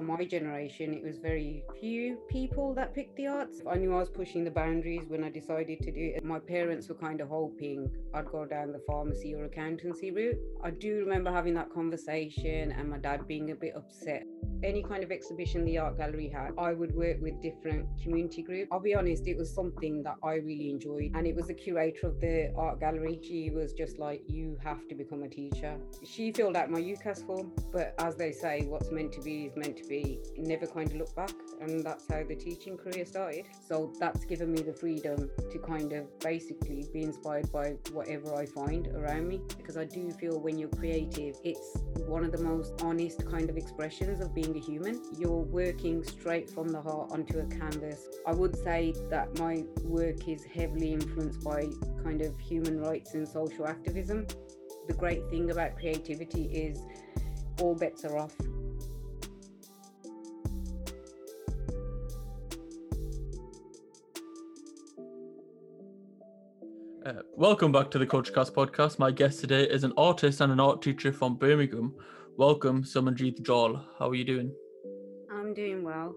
from my generation, it was very few people that picked the arts. I knew I was pushing the boundaries when I decided to do it. My parents were kind of hoping I'd go down the pharmacy or accountancy route. I do remember having that conversation and my dad being a bit upset. Any kind of exhibition the art gallery had, I would work with different community groups. I'll be honest, it was something that I really enjoyed. And it was the curator of the art gallery. She was just like, You have to become a teacher. She filled out my UCAS form, but as they say, what's meant to be is meant to Never kind of look back. And that's how the teaching career started. So that's given me the freedom to kind of basically be inspired by whatever I find around me. Because I do feel when you're creative, it's one of the most honest kind of expressions of being a human. You're working straight from the heart onto a canvas. I would say that my work is heavily influenced by kind of human rights and social activism. The great thing about creativity is all bets are off. Uh, welcome back to the KultureKast podcast. My guest today is an artist and an art teacher from Birmingham. Welcome, Sumanjit Jal. How are you doing? I'm doing well.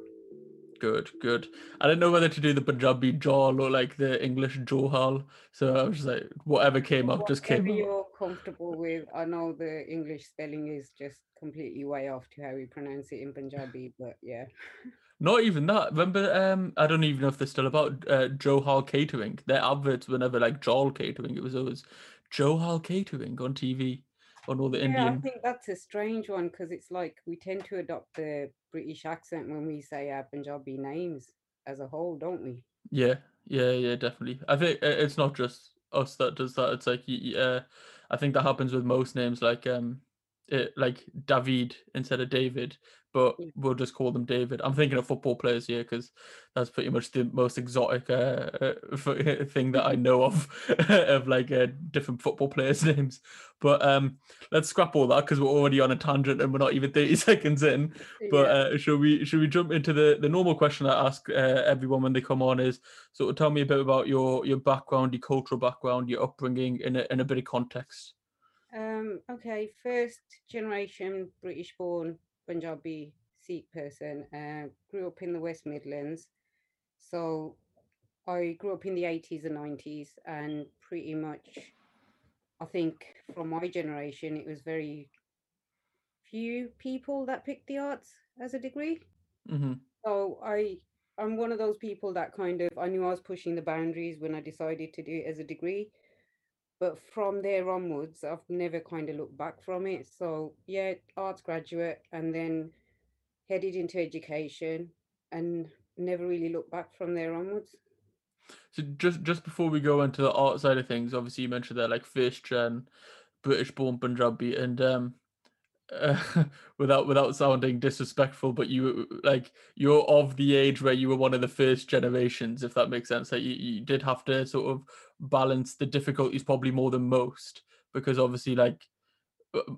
Good, good. I didn't know whether to do the Punjabi Jal or like the English Johal. So I was just like, whatever came up, just came up. you're comfortable with. I know the English spelling is just completely way off to how we pronounce it in Punjabi, but yeah. Not even that. Remember, um, I don't even know if they're still about uh, Johal Catering. Their adverts were never like Jal Catering. It was always Johal Catering on TV on all the Yeah, I think that's a strange one because it's like we tend to adopt the British accent when we say our Punjabi names as a whole, don't we? Yeah, yeah, yeah, definitely. I think uh, it's not just us that does that. It's like, uh, I think that happens with most names, like um, it, like David instead of David, but we'll just call them David. I'm thinking of football players here because that's pretty much the most exotic uh, thing that I know of of like uh, different football players' names. But um, let's scrap all that because we're already on a tangent and we're not even 30 seconds in. But uh, should we should we jump into the the normal question I ask uh, everyone when they come on is sort of tell me a bit about your your background, your cultural background, your upbringing in a in a bit of context. Um, okay, first generation British born Punjabi Sikh person, uh, grew up in the West Midlands. So I grew up in the 80s and 90s, and pretty much, I think from my generation, it was very few people that picked the arts as a degree. hmm So I I'm one of those people that kind of I knew I was pushing the boundaries when I decided to do it as a degree. But from there onwards, I've never kind of looked back from it. So yeah, arts graduate and then headed into education and never really looked back from there onwards. So just just before we go into the art side of things, obviously you mentioned that like first gen British born Punjabi and um uh, without without sounding disrespectful, but you like you're of the age where you were one of the first generations, if that makes sense. That you, you did have to sort of balance the difficulties probably more than most, because obviously like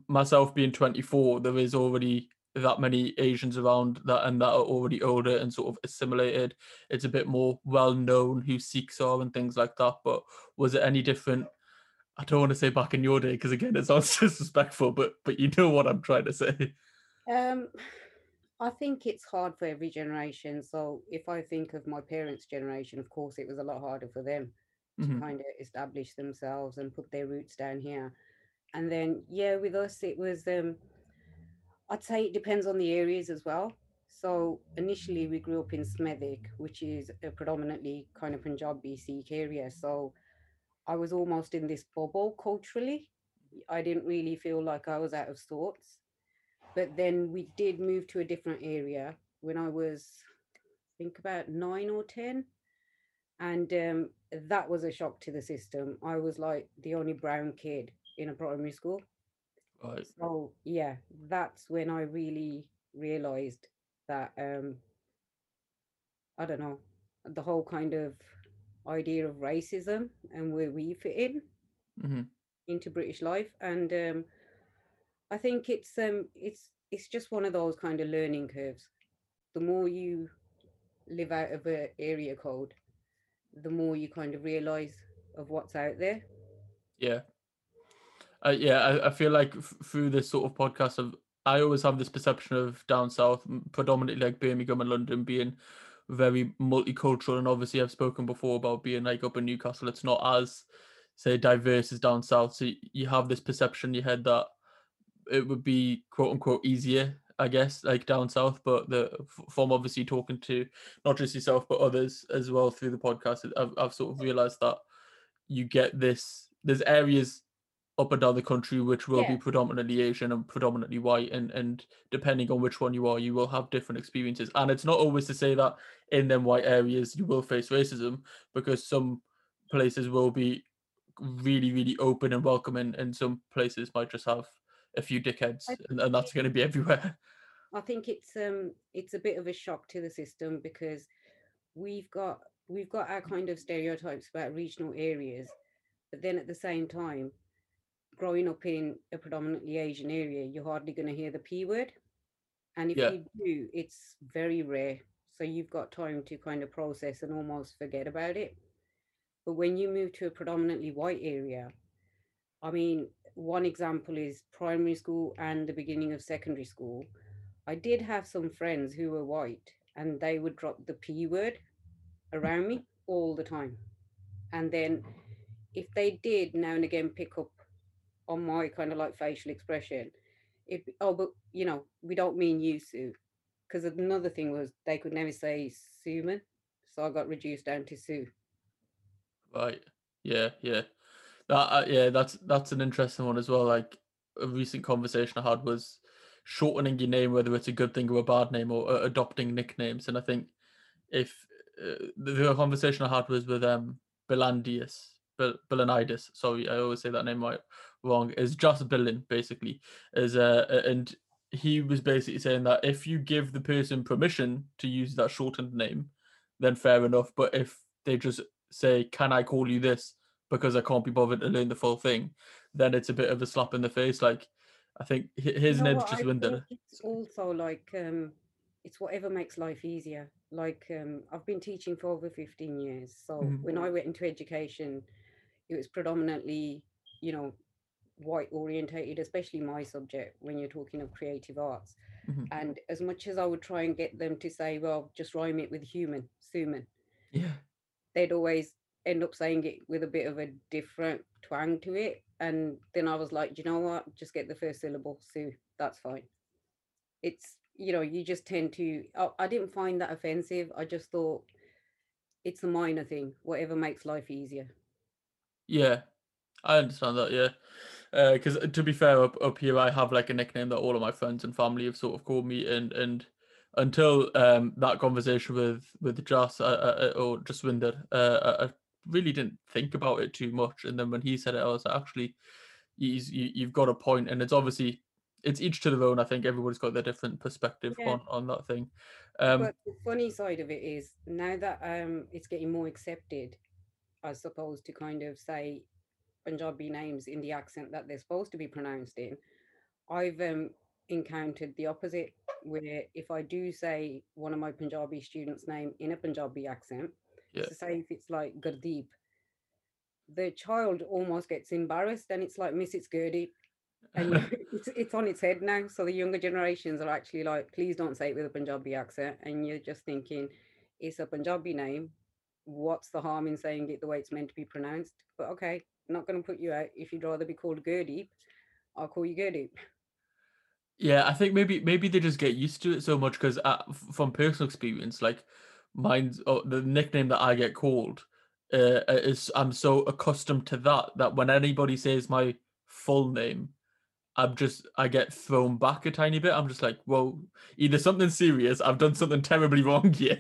myself being 24, there is already that many Asians around that and that are already older and sort of assimilated. It's a bit more well known who Sikhs are and things like that. But was it any different? I don't want to say back in your day because again it sounds disrespectful, but but you know what I'm trying to say. Um, I think it's hard for every generation. So if I think of my parents' generation, of course, it was a lot harder for them to Mhm. kind of establish themselves and put their roots down here. And then, yeah, with us, it was, um, I'd say it depends on the areas as well. So initially, we grew up in Smethwick, which is a predominantly kind of Punjabi Sikh area. So I was almost in this bubble culturally. I didn't really feel like I was out of sorts. But then we did move to a different area when I was, I think, about nine or 10. And um, that was a shock to the system. I was like the only brown kid in a primary school. Right. So, yeah, that's when I really realized that, um, I don't know, the whole kind of idea of racism and where we fit in hmm into British life. And um, I think it's um, it's it's just one of those kind of learning curves. The more you live out of an area code, the more you kind of realize of what's out there. Yeah. Uh, yeah, I, I feel like f- through this sort of podcast, I've I always have this perception of down south, predominantly like Birmingham and London, being very multicultural. And obviously, I've spoken before about being like up in Newcastle. It's not as say diverse as down south. So you have this perception in your head that it would be quote unquote easier, I guess, like down south. But the from obviously talking to not just yourself but others as well through the podcast, I've, I've sort of realized that you get this. There's areas up and down the country which will yeah. be predominantly Asian and predominantly white, and and depending on which one you are, you will have different experiences. And it's not always to say that in them white areas you will face racism, because some places will be really really open and welcoming, and some places might just have a few dickheads, and, and that's going to be everywhere. I think it's um it's a bit of a shock to the system because we've got we've got our kind of stereotypes about regional areas, but then at the same time, growing up in a predominantly Asian area, you're hardly going to hear the P word. And if yeah. you do, it's very rare. So you've got time to kind of process and almost forget about it. But when you move to a predominantly white area, I mean, one example is primary school and the beginning of secondary school. I did have some friends who were white and they would drop the P word around me all the time. And then if they did now and again pick up on my kind of like facial expression, if oh, but you know, we don't mean you, Sue. Because another thing was they could never say Suman. So I got reduced down to Sue. Right. Yeah, yeah. That uh, yeah, that's that's an interesting one as well. Like a recent conversation I had was shortening your name, whether it's a good thing or a bad name, or uh, adopting nicknames. And I think if uh, the, the, conversation I had was with um Bil- Bilanitis. Sorry, I always say that name right wrong. Is just Bilin basically is uh and he was basically saying that if you give the person permission to use that shortened name, then fair enough. But if they just say, "Can I call you this?" because I can't be bothered to learn the full thing, then it's a bit of a slap in the face. Like I think his you know name's just Winder. It's also like um, it's whatever makes life easier. Like um, I've been teaching for over 15 years. So mm-hmm. when I went into education, it was predominantly, you know, white orientated, especially my subject when you're talking of creative arts. Mm-hmm. And as much as I would try and get them to say, well, just rhyme it with human, suman. Yeah. They'd always end up saying it with a bit of a different twang to it. And then I was like, you know what? Just get the first syllable, Sue. That's fine. It's, you know, you just tend to, I, I didn't find that offensive. I just thought it's a minor thing, whatever makes life easier. Yeah, I understand that. Yeah. Because uh, to be fair, up, up here, I have like a nickname that all of my friends and family have sort of called me. And, and until um, that conversation with with Joss uh, uh, or just Winder, uh, I really didn't think about it too much. And then when he said it, I was like, actually, he's, you, you've got a point, and it's obviously it's each to their own. I think everybody's got their different perspective yeah. on on that thing. Um, but the funny side of it is now that um it's getting more accepted, I suppose to kind of say Punjabi names in the accent that they're supposed to be pronounced in. I've um, encountered the opposite, where if I do say one of my Punjabi students' name in a Punjabi accent, yeah. So say if it's like Gurdeep, the child almost gets embarrassed and it's like Mrs. Gurdeep. And it's, it's on its head now. So the younger generations are actually like, please don't say it with a Punjabi accent. And you're just thinking, it's a Punjabi name. What's the harm in saying it the way it's meant to be pronounced? But okay, not going to put you out. If you'd rather be called Gurdeep, I'll call you Gurdeep. Yeah, I think maybe maybe they just get used to it so much because uh, from personal experience, like mine's oh, the nickname that I get called uh, is I'm so accustomed to that that when anybody says my full name, I'm just I get thrown back a tiny bit. I'm just like, well, either something serious, I've done something terribly wrong here,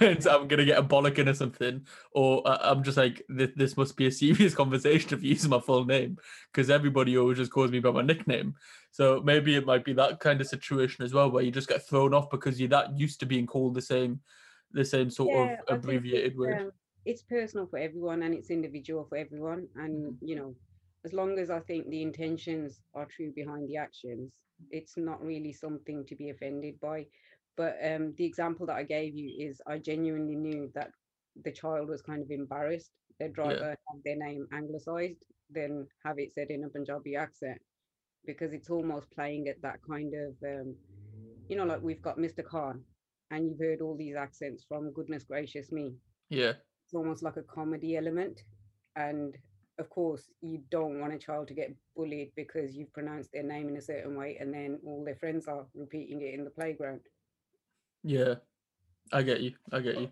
and so I'm gonna get a bollocking or something, or uh, I'm just like, this, this must be a serious conversation if you use my full name, because everybody always just calls me by my nickname. So maybe it might be that kind of situation as well, where you just get thrown off because you're that used to being called the same the same sort yeah, of abbreviated word. Um, it's personal for everyone and it's individual for everyone. And, mm-hmm. you know, as long as I think the intentions are true behind the actions, it's not really something to be offended by. But um, the example that I gave you is I genuinely knew that the child was kind of embarrassed. Their driver yeah. their name anglicized, then have it said in a Punjabi accent. because it's almost playing at that kind of um, you know like we've got mr khan and you've heard all these accents from goodness gracious me yeah it's almost like a comedy element and of course you don't want a child to get bullied because you've pronounced their name in a certain way and then all their friends are repeating it in the playground. Yeah. I get you. I get you.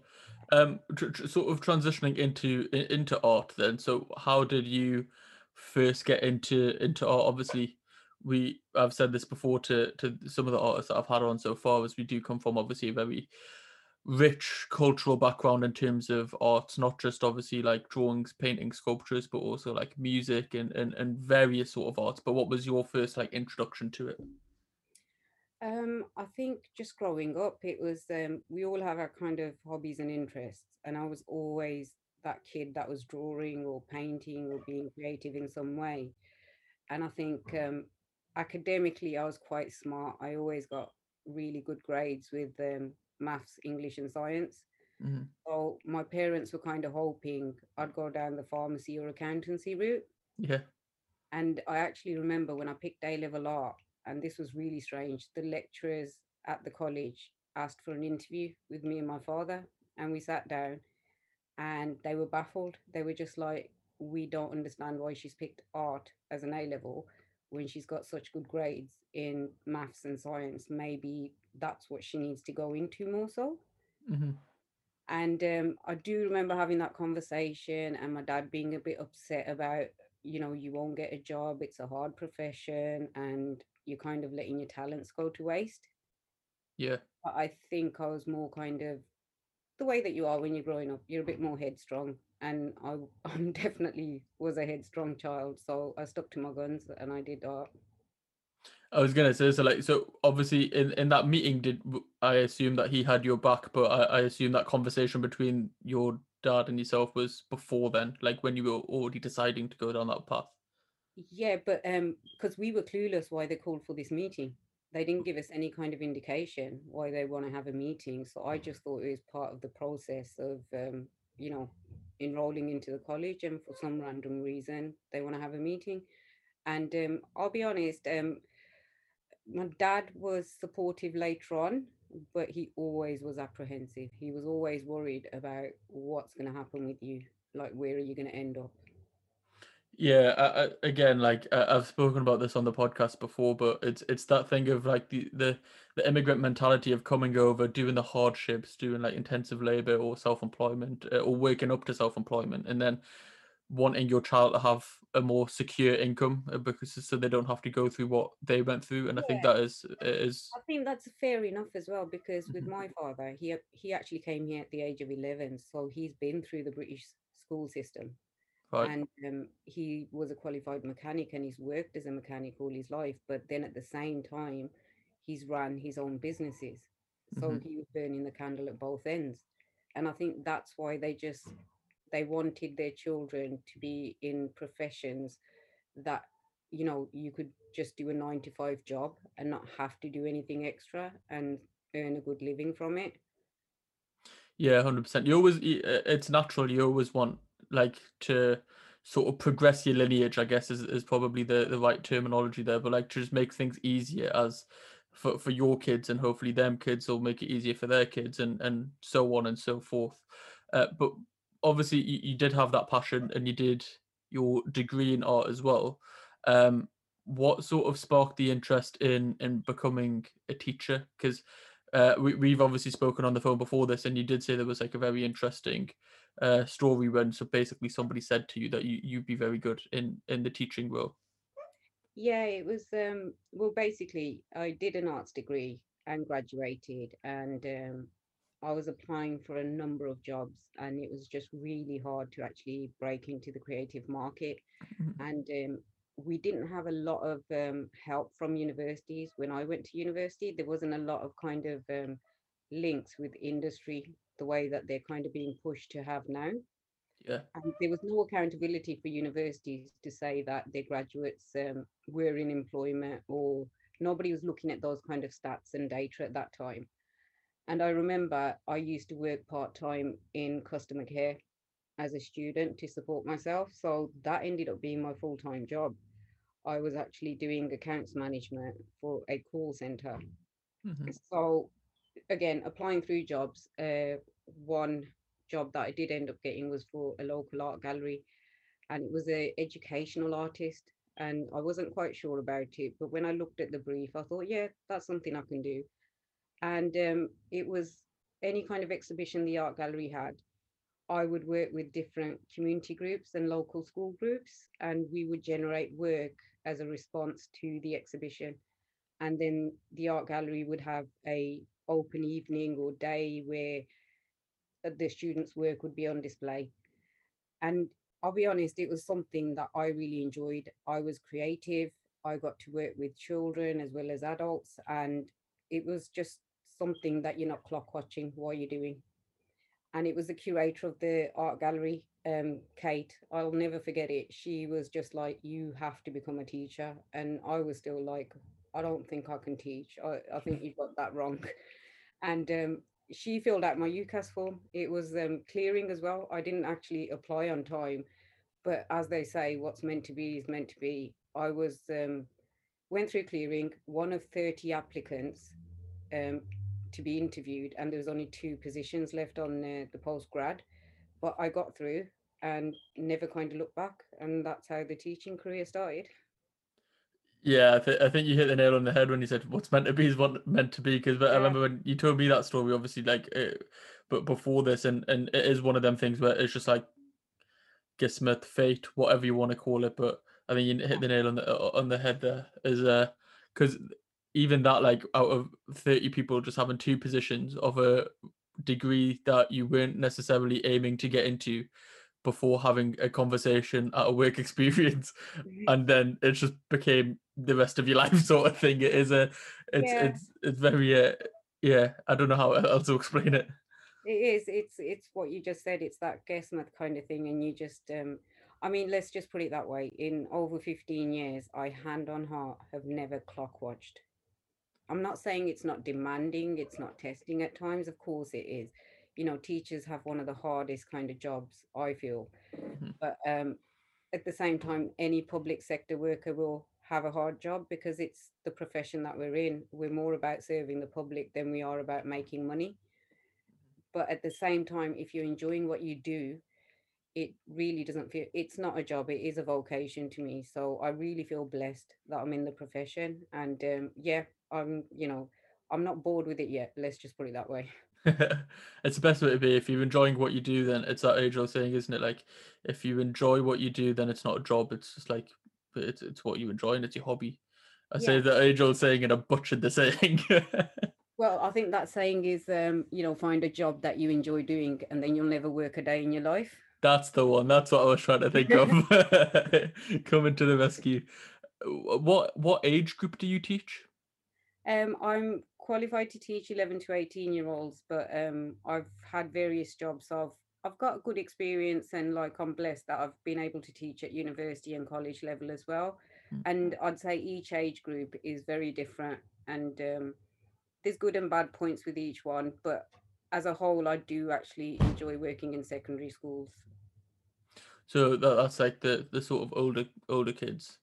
Um tr- tr- sort of transitioning into into art then. So how did you first get into into art? Obviously we i've said this before to to some of the artists that i've had on so far as we do come from obviously a very rich cultural background in terms of arts, not just obviously like drawings, painting, sculptures, but also like music and, and, and various sort of arts. But what was your first like introduction to it? Um, I think just growing up, it was um, we all have our kind of hobbies and interests, and I was always that kid that was drawing or painting or being creative in some way. And I think um, academically, I was quite smart. I always got really good grades with um, maths, English, and science. Mhm. So my parents were kind of hoping I'd go down the pharmacy or accountancy route. Yeah. And I actually remember when I picked A level art, and this was really strange, the lecturers at the college asked for an interview with me and my father, and we sat down and they were baffled. They were just like, we don't understand why she's picked art as an A level when she's got such good grades in maths and science. Maybe that's what she needs to go into more so. hmm And um, I do remember having that conversation and my dad being a bit upset about, you know, you won't get a job, it's a hard profession, and you're kind of letting your talents go to waste. Yeah. But I think I was more kind of the way that you are when you're growing up, you're a bit more headstrong. And I I'm definitely was a headstrong child. So I stuck to my guns and I did art. I was gonna say so like so obviously in in that meeting did I assume that he had your back, but I, I assume that conversation between your dad and yourself was before then, like when you were already deciding to go down that path. Yeah, but um, because we were clueless why they called for this meeting. They didn't give us any kind of indication why they want to have a meeting. So I just thought it was part of the process of um, you know, enrolling into the college and for some random reason they want to have a meeting. And um, I'll be honest, um, my dad was supportive later on, but he always was apprehensive. He was always worried about what's going to happen with you, like where are you going to end up? Yeah, I, I, again, like uh, I've spoken about this on the podcast before, but it's it's that thing of like the the the immigrant mentality of coming over, doing the hardships, doing like intensive labor or self-employment, uh, or waking up to self-employment, and then wanting your child to have a more secure income uh, because so they don't have to go through what they went through. And I think that is is I think that's fair enough as well because with Mhm. my father, he he actually came here at the age of 11, so he's been through the British school system right. and um, he was a qualified mechanic and he's worked as a mechanic all his life, but then at the same time, he's run his own businesses. So hmm he was burning the candle at both ends. And I think that's why they just they wanted their children to be in professions that you know you could just do a nine to five job and not have to do anything extra and earn a good living from it Yeah, hundred percent. You always, it's natural. You always want like to sort of progress your lineage. I guess is is probably the the right terminology there. But like to just make things easier as for for your kids and hopefully them kids will make it easier for their kids and and so on and so forth. Uh, but obviously you, you did have that passion and you did your degree in art as well. Um, what sort of sparked the interest in in becoming a teacher? Because uh, we, we've obviously spoken on the phone before this, and you did say there was like a very interesting uh, story when so basically somebody said to you that you you'd be very good in in the teaching role. yeah it was um well basically i did an arts degree and graduated and um i was applying for a number of jobs and it was just really hard to actually break into the creative market Mhm. and um, we didn't have a lot of um, help from universities when I went to university. There wasn't a lot of kind of um, links with industry the way that they're kind of being pushed to have now. Yeah, And there was no accountability for universities to say that their graduates um, were in employment or nobody was looking at those kind of stats and data at that time. And I remember I used to work part time in customer care as a student to support myself. So that ended up being my full time job. I was actually doing accounts management for a call center. Mhm. So again, applying through jobs, uh, one job that I did end up getting was for a local art gallery, and it was an educational artist. And I wasn't quite sure about it, but when I looked at the brief, I thought, yeah, that's something I can do. And um, it was any kind of exhibition the art gallery had. I would work with different community groups and local school groups, and we would generate work as a response to the exhibition. And then the art gallery would have a open evening or day where uh, the students' work would be on display. And I'll be honest, it was something that I really enjoyed. I was creative. I got to work with children as well as adults, and it was just something that you're not clock watching while you're doing. And it was the curator of the art gallery, um, Kate. I'll never forget it. She was just like, "You have to become a teacher," and I was still like, "I don't think I can teach. I, I think you've got that wrong." And um, she filled out my UCAS form. It was um, clearing as well. I didn't actually apply on time, but as they say, what's meant to be is meant to be. I was um, went through clearing, one of 30 applicants um, to be interviewed, and there was only two positions left on uh, the post grad, but I got through and never kind of looked back, and that's how the teaching career started. Yeah, I, th- I think you hit the nail on the head when you said what's meant to be is what meant to be. Because I remember when you told me that story, obviously, like, it, but before this, and and it is one of them things where it's just like kismet, fate, whatever you want to call it. But I think you hit the nail on the uh, on the head there. Is uh, because even that, like, out of thirty people, just having two positions of a degree that you weren't necessarily aiming to get into before having a conversation at a work experience and then it just became the rest of your life sort of thing it is a it's Yeah. it's it's very uh, yeah i don't know how else to explain it It is. It's it's what you just said. It's that kismet kind of thing, and you just um. I mean, let's just put it that way. In over fifteen years, I hand on heart have never clock watched. I'm not saying it's not demanding. It's not testing at times. Of course, it is. You know, teachers have one of the hardest kind of jobs. I feel, Mhm. but um, at the same time, any public sector worker will have a hard job because it's the profession that we're in. We're more about serving the public than we are about making money but at the same time if you're enjoying what you do it really doesn't feel it's not a job it is a vocation to me so i really feel blessed that i'm in the profession and um, yeah i'm you know i'm not bored with it yet let's just put it that way it's the best way to be if you're enjoying what you do then it's that age old saying isn't it like if you enjoy what you do then it's not a job it's just like it's, it's what you enjoy and it's your hobby i say the age old saying and i butchered the saying well i think that saying is um, you know find a job that you enjoy doing and then you'll never work a day in your life That's the one. That's what I was trying to think of. Coming to the rescue. What what age group do you teach? Um, I'm qualified to teach 11 to 18 year olds, but um, I've had various jobs. So I've, I've got good experience and like I'm blessed that I've been able to teach at university and college level as well. Mm. And I'd say each age group is very different and um, there's good and bad points with each one. But as a whole, I do actually enjoy working in secondary schools. So that, that's like the the sort of older older kids.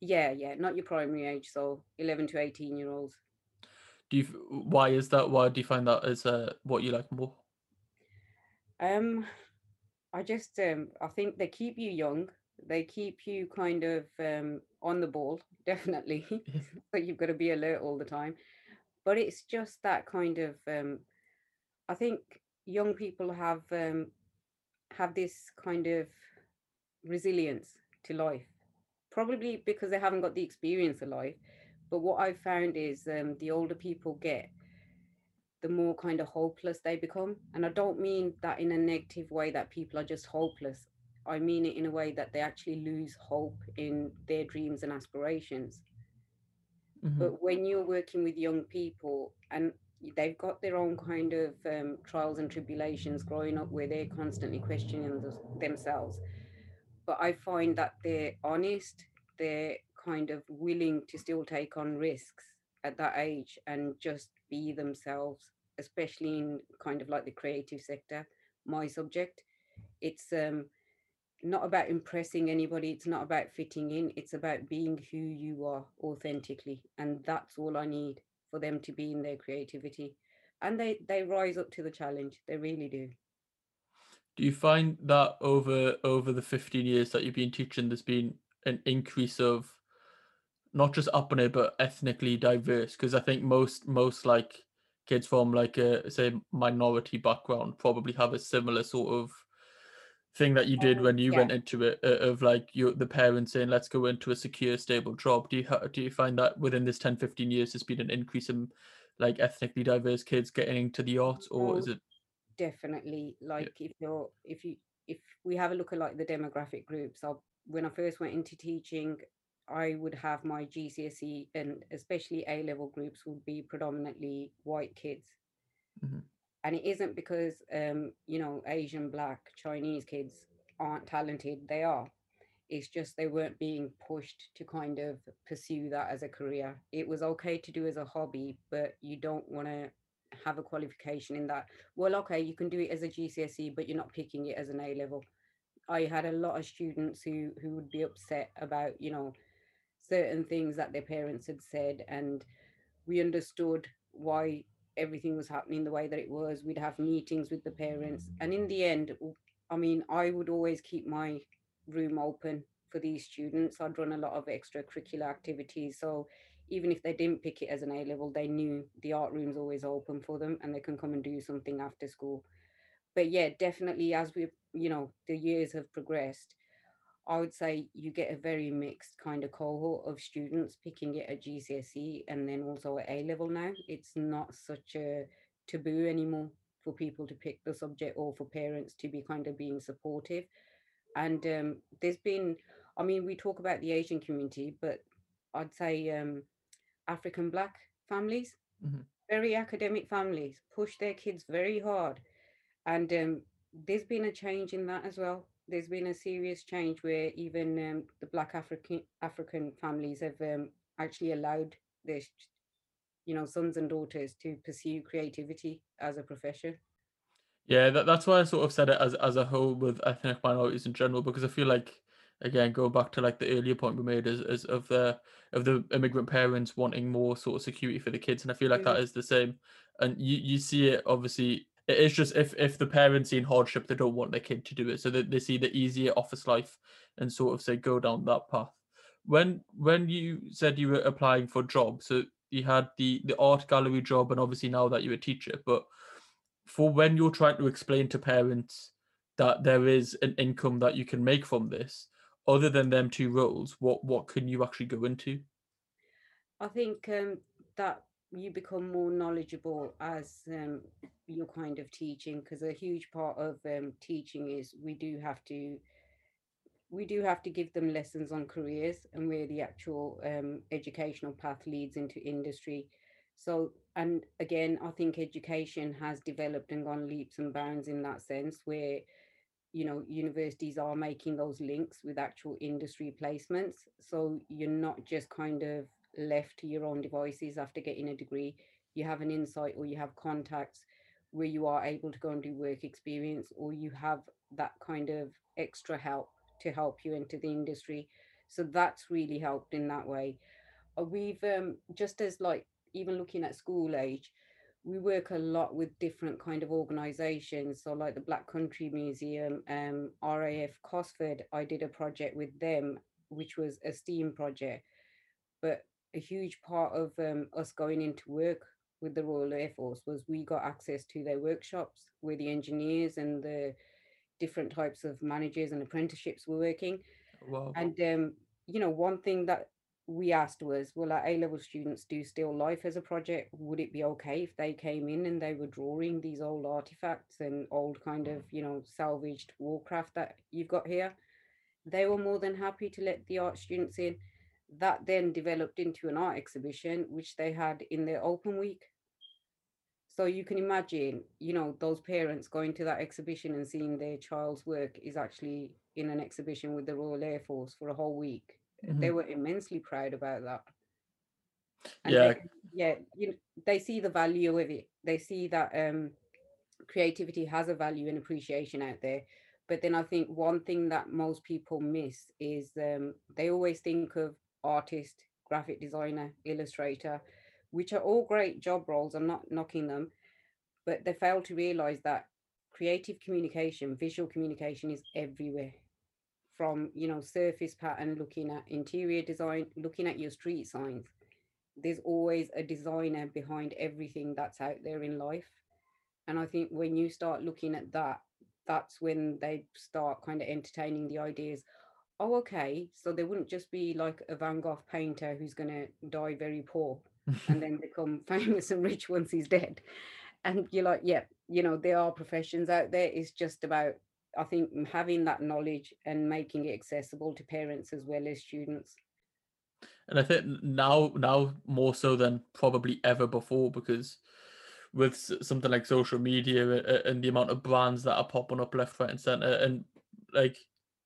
Yeah, yeah, not your primary age, so 11 to 18 year olds. Do you why is that? Why do you find that is uh what you like more? Um, I just um I think they keep you young. They keep you kind of um on the ball, definitely. but you've got to be alert all the time. But it's just that kind of um I think young people have um have this kind of resilience to life. Probably because they haven't got the experience of life. But what I've found is um the older people get, the more kind of hopeless they become. And I don't mean that in a negative way that people are just hopeless. I mean it in a way that they actually lose hope in their dreams and aspirations. Mhm. But when you're working with young people and they've got their own kind of um, trials and tribulations growing up where they're constantly questioning themselves, but I find that they're honest, they're kind of willing to still take on risks at that age and just be themselves, especially in kind of like the creative sector, my subject. It's um not about impressing anybody. It's not about fitting in. It's about being who you are authentically. And that's all I need for them to be in their creativity. And they, they rise up to the challenge. They really do. Do you find that over over the 15 years that you've been teaching, there's been an increase of not just upper but ethnically diverse? Because I think most most like kids from like a say minority background probably have a similar sort of thing that you did Oh, when you yeah. went into it uh, of like you the parents saying let's go into a secure stable job do you do you find that within this 10 15 years there's been an increase in like ethnically diverse kids getting into the arts or is Oh, it definitely. yeah Like if you're, if you, if we have a look at like the demographic groups, I, when I first went into teaching, I would have my GCSE and especially A level groups would be predominantly white kids. mhm, and it isn't because um you know asian black chinese kids aren't talented they are it's just they weren't being pushed to kind of pursue that as a career it was okay to do as a hobby but you don't want to have a qualification in that well okay you can do it as a gcse but you're not picking it as an a level i had a lot of students who who would be upset about you know certain things that their parents had said and we understood why everything was happening the way that it was. We'd have meetings with the parents. And in the end, I mean, I would always keep my room open for these students. I'd run a lot of extracurricular activities. So even if they didn't pick it as an A level, they knew the art room's always open for them and they can come and do something after school. But yeah, definitely as we, you know, the years have progressed, I would say you get a very mixed kind of cohort of students picking it at GCSE and then also at A level now. It's not such a taboo anymore for people to pick the subject or for parents to be kind of being supportive. And um, there's been, I mean, we talk about the Asian community, but I'd say um, African Black families, mhm. very academic families, push their kids very hard and um, there's been a change in that as well. There's been a serious change where even um, the Black African African families have um, actually allowed their, you know, sons and daughters to pursue creativity as a profession. Yeah, that, that's why I sort of said it as as a whole with ethnic minorities in general, because I feel like again going back to like the earlier point we made is, is of the of the immigrant parents wanting more sort of security for the kids, and I feel like Mm, that is the same. And you you see it obviously. It is just if if the parents see in hardship, they don't want their kid to do it, so that they see the easier office life and sort of say go down that path. When when you said you were applying for jobs, so you had the the art gallery job, and obviously now that you're a teacher, but for when you're trying to explain to parents that there is an income that you can make from this, other than them two roles, what what can you actually go into? I think um, that you become more knowledgeable as um, you're kind of teaching because a huge part of um, teaching is we do have to we do have to give them lessons on careers and where the actual um, educational path leads into industry. So, and again, I think education has developed and gone leaps and bounds in that sense, where you know universities are making those links with actual industry placements. So you're not just kind of left to your own devices after getting a degree. You have an insight or you have contacts where you are able to go and do work experience, or you have that kind of extra help to help you into the industry. So that's really helped in that way. Uh, We've um, just as like even looking at school age, we work a lot with different kind of organizations. So like the Black Country Museum, um, RAF Cosford, I did a project with them, which was a STEAM project. But a huge part of um, us going into work with the Royal Air Force was we got access to their workshops where the engineers and the different types of managers and apprenticeships were working. Wow. And um, you know, one thing that we asked was, will our A level students do still life as a project? Would it be okay if they came in and they were drawing these old artifacts and old kind of, you know, salvaged warcraft that you've got here? They were more than happy to let the art students in. That then developed into an art exhibition, which they had in their open week. So you can imagine, you know, those parents going to that exhibition and seeing their child's work is actually in an exhibition with the Royal Air Force for a whole week. They Mhm. were immensely proud about that. And Yeah. they, yeah, you know, they see the value of it. They see that um, creativity has a value and appreciation out there. but then I think one thing that most people miss is um, they always think of artist, graphic designer, illustrator, which are all great job roles. I'm not knocking them, but they fail to realize that creative communication, visual communication is everywhere. From you know surface pattern, looking at interior design, looking at your street signs. There's always a designer behind everything that's out there in life. And I think when you start looking at that that's when they start kind of entertaining the ideas oh okay so there wouldn't just be like a van gogh painter who's going to die very poor and then become famous and rich once he's dead and you're like yeah you know there are professions out there it's just about i think having that knowledge and making it accessible to parents as well as students and i think now now more so than probably ever before because with something like social media and the amount of brands that are popping up left, right, and center, and like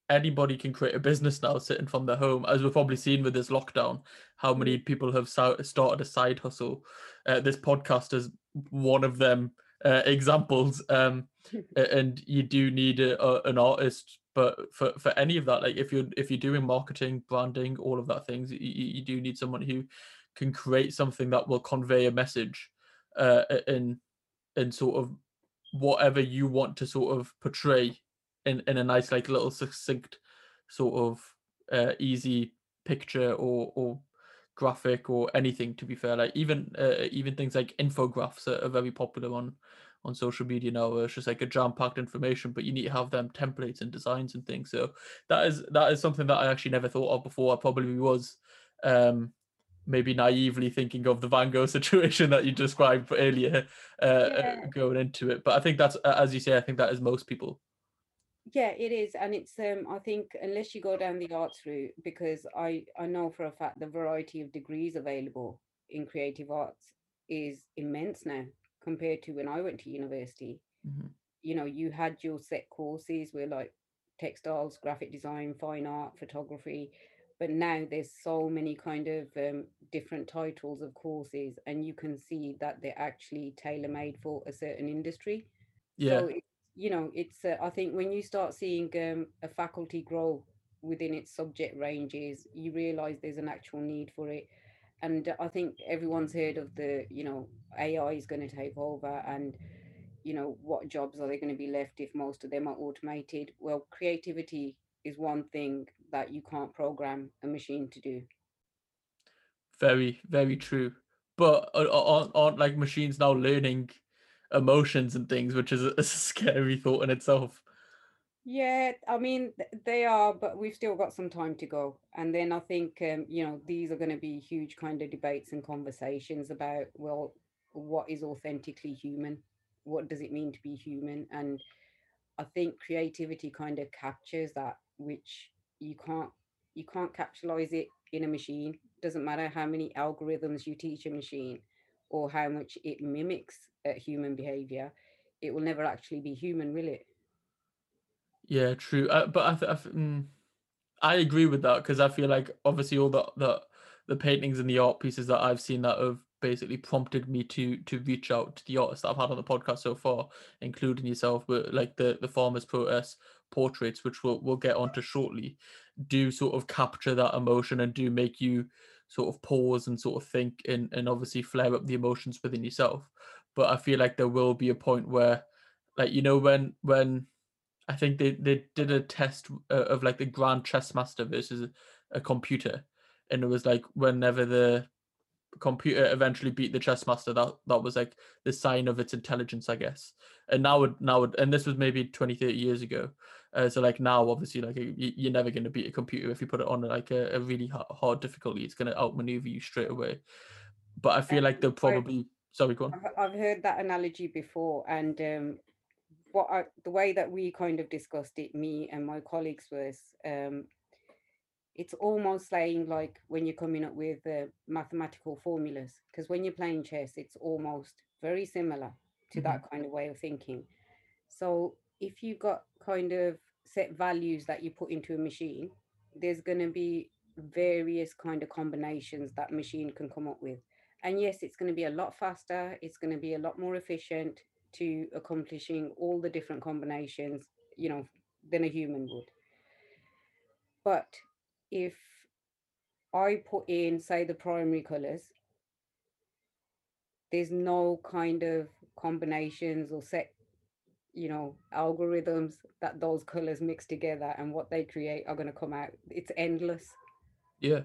anybody can create a business now sitting from their home, as we've probably seen with this lockdown. How many people have started a side hustle? Uh, this podcast is one of them uh, examples, um, and you do need a, a, an artist. But for, for any of that, like if you're if you're doing marketing, branding, all of that things, you, you do need someone who can create something that will convey a message uh, in in sort of whatever you want to sort of portray in in a nice like little succinct sort of uh, easy picture or or graphic or anything to be fair like even uh, even things like infographics are, are, very popular on on social media now it's just like a jam-packed information but you need to have them templates and designs and things so that is that is something that i actually never thought of before i probably was um maybe naively thinking of the Van Gogh situation that you described earlier uh, uh, yeah. going into it. But I think that's, as you say, I think that is most people. Yeah, it is, and it's. Um, I think unless you go down the arts route, because I I know for a fact the variety of degrees available in creative arts is immense now compared to when I went to university. Mm-hmm. You know, you had your set courses where like textiles, graphic design, fine art, photography, but now there's so many kind of um, different titles of courses and you can see that they're actually tailor-made for a certain industry yeah so it, you know it's uh, i think when you start seeing um, a faculty grow within its subject ranges you realize there's an actual need for it and i think everyone's heard of the you know ai is going to take over and you know what jobs are they going to be left if most of them are automated well creativity is one thing that you can't program a machine to do. Very, very true. But aren't, aren't like machines now learning emotions and things, which is a, scary thought in itself. Yeah, I mean they are, but we've still got some time to go. And then I think um, you know these are going to be huge kind of debates and conversations about well, what is authentically human? What does it mean to be human? And I think creativity kind of captures that which you can't you can't capitalize it in a machine doesn't matter how many algorithms you teach a machine or how much it mimics uh, human behavior it will never actually be human will it yeah true uh, but i th- I, th- mm, I agree with that because i feel like obviously all the, the the paintings and the art pieces that i've seen that have basically prompted me to to reach out to the artists that I've had on the podcast so far, including yourself, but like the the farmers protest portraits, which we'll we'll get onto shortly, do sort of capture that emotion and do make you sort of pause and sort of think and and obviously flare up the emotions within yourself. But I feel like there will be a point where, like you know, when when I think they they did a test uh, of like the Grand Chess Master versus a, computer, and it was like whenever the computer eventually beat the chess master that that was like the sign of its intelligence i guess. And now it now it, and this was maybe 20 30 years ago uh, so like now obviously like you, are never going to beat a computer if you put it on like a, a really hard difficulty. It's going to outmaneuver you straight away. But i feel like they'll probably sorry go on. I've heard that analogy before and um what I, the way that we kind of discussed it me and my colleagues was um it's almost saying like when you're coming up with uh, mathematical formulas because when you're playing chess it's almost very similar to mm-hmm. that kind of way of thinking. So if you've got kind of set values that you put into a machine there's going to be various kind of combinations that machine can come up with and yes it's going to be a lot faster it's going to be a lot more efficient to accomplishing all the different combinations you know than a human would. But if I put in, say, the primary colors, there's no kind of combinations or set, you know, algorithms that those colors mix together and what they create are going to come out. It's endless. Yeah.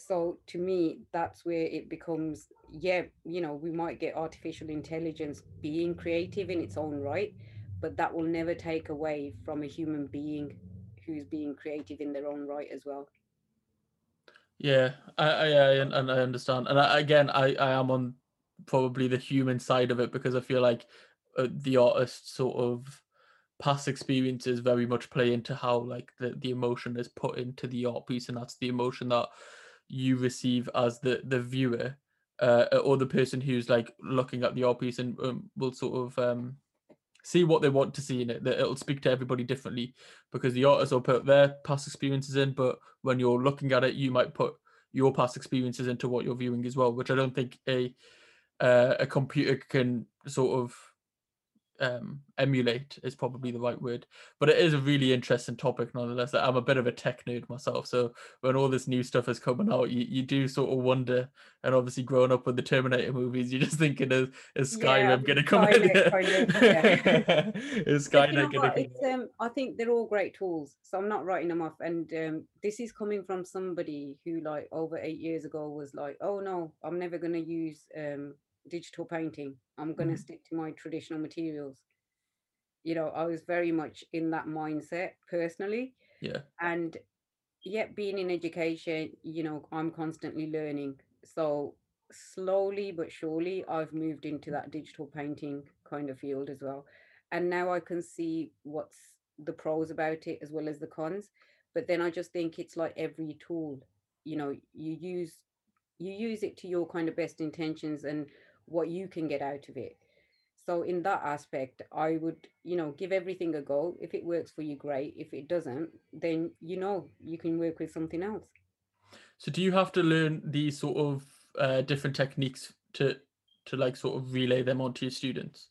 So to me, that's where it becomes, yeah, you know, we might get artificial intelligence being creative in its own right, but that will never take away from a human being who's being creative in their own right as well. Yeah, I, I, I and I understand, and I, again, I, I am on probably the human side of it because I feel like uh, the artist sort of past experiences very much play into how like the, the emotion is put into the art piece, and that's the emotion that you receive as the the viewer uh, or the person who's like looking at the art piece and um, will sort of um, see what they want to see in it. That it'll speak to everybody differently because the artists will put their past experiences in, but when you're looking at it, you might put your past experiences into what you're viewing as well, which I don't think a uh, a computer can sort of um, emulate is probably the right word. But it is a really interesting topic nonetheless. I'm a bit of a tech nerd myself, so when all this new stuff is coming out, you, you do sort of wonder. And obviously, growing up with the Terminator movies, you're just thinking, is, is Skynet yeah, going to come of, yeah. is know going to come um, I think they're all great tools, so I'm not writing them off. And um, this is coming from somebody who, like, over eight years ago was like, oh no, I'm never going to use um, digital painting. I'm going to mm-hmm. stick to my traditional materials. You know, I was very much in that mindset personally. Yeah. And yet, being in education, you know, I'm constantly learning. So, slowly but surely, I've moved into that digital painting kind of field as well. And now I can see what's the pros about it as well as the cons. But then I just think it's like every tool, you know, you use you use it to your kind of best intentions and what you can get out of it. So in that aspect i would you know give everything a go. If it works for you great. If it doesn't then you know you can work with something else. So do you have to learn these sort of uh, different techniques to to like sort of relay them onto your students?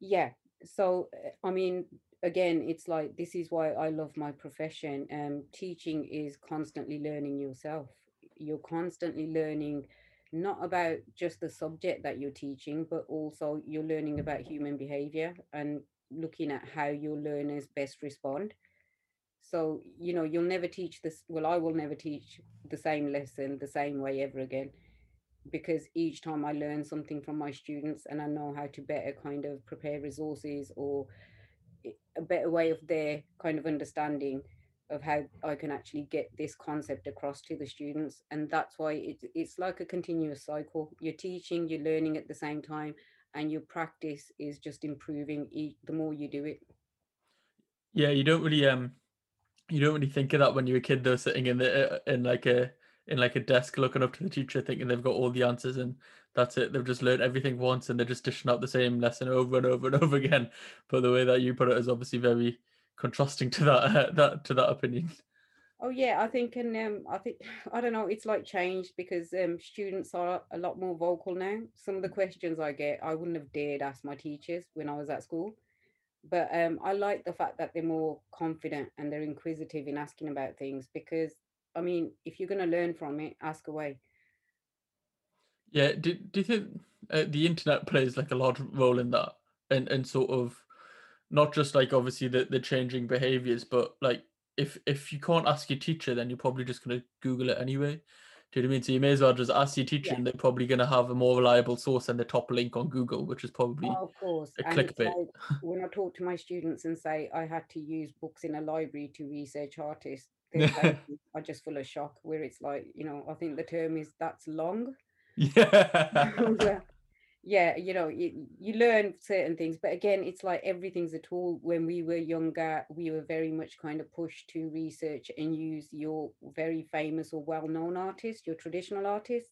Yeah. So eh, i mean again it's like this is why i love my profession. Um teaching is constantly learning yourself. You're constantly learning not about just the subject that you're teaching, but also you're learning about human behavior and looking at how your learners best respond. So, you know, you'll never teach this. Well, I will never teach the same lesson the same way ever again because each time I learn something from my students and I know how to better kind of prepare resources or eh, a better way of their kind of understanding of how I can actually get this concept across to the students. And that's why it's it's like a continuous cycle. You're teaching, you're learning at the same time, and your practice is just improving each, the more you do it. Yeah, you don't really um you don't really think of that when you're a kid though, sitting in the uh, in like a in like a desk looking up to the teacher thinking they've got all the answers and that's it. They've just learned everything once and they're just dishing out the same lesson over and over and over again. But the way that you put it is obviously very contrasting to that uh, that to that opinion. Oh yeah, I think and um, I think I don't know. It's like changed because um, students are a lot more vocal now. Some of the questions I get, I wouldn't have dared ask my teachers when I was at school. But um, I like the fact that they're more confident and they're inquisitive in asking about things because I mean, if you're going to learn from it, ask away. Yeah. Do Do you think uh, the internet plays like a large role in that, and and sort of not just like obviously the, the changing behaviors, but like if if you can't ask your teacher, then you're probably just gonna Google it anyway. Do you know what I mean? So you may as well just ask your teacher, yeah. and they're probably going to have a more reliable source than the top link on Google, which is probably oh, of course a clickbait. Like when I talk to my students and say I had to use books in a library to research artists, they are just full of shock. Where it's like, you know, I think the term is that's long. Yeah yeah you know you, you learn certain things but again it's like everything's a tool. When we were younger we were very much kind of pushed to research and use your very famous or well-known artist your traditional artists.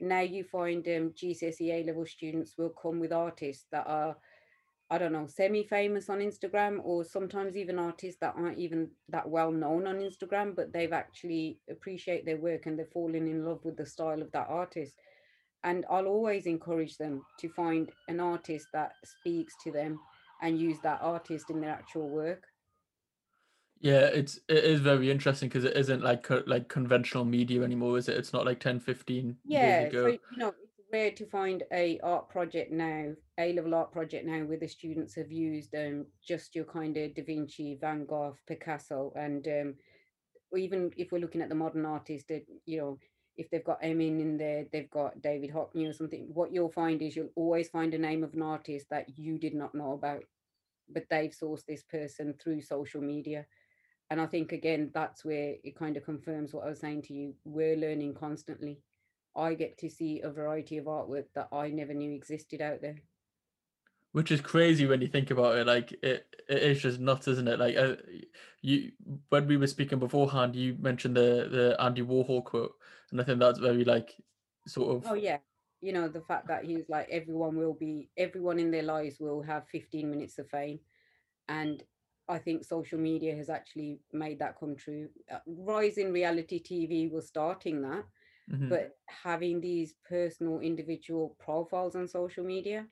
Now you find um, GCSE A level students will come with artists that are I don't know semi-famous on Instagram or sometimes even artists that aren't even that well known on Instagram but they've actually appreciate their work and they're falling in love with the style of that artist and I'll always encourage them to find an artist that speaks to them and use that artist in their actual work Yeah, it's it is very interesting because it isn't like like conventional media anymore, is it? It's not like 10, 15 years Yeah, so ago. you know, it's rare to find a art project now, A level art project now, where the students have used um just your kind of Da Vinci, Van Gogh, Picasso, and um even if we're looking at the modern artists that you know if they've got Emin in there, they've got David Hockney or something. What you'll find is you'll always find a name of an artist that you did not know about, but they've sourced this person through social media. And I think again, that's where it kind of confirms what I was saying to you. We're learning constantly. I get to see a variety of artwork that I never knew existed out there. Which is crazy when you think about it. Like it, it is just nuts, isn't it? Like uh, you, when we were speaking beforehand, you mentioned the the Andy Warhol quote, and I think that's very like sort of Oh yeah. You know, the fact that he's like everyone will be everyone in their lives will have 15 minutes of fame and I think social media has actually made that come true. Uh, rise in reality TV was starting that, mhm. but having these personal individual profiles on social media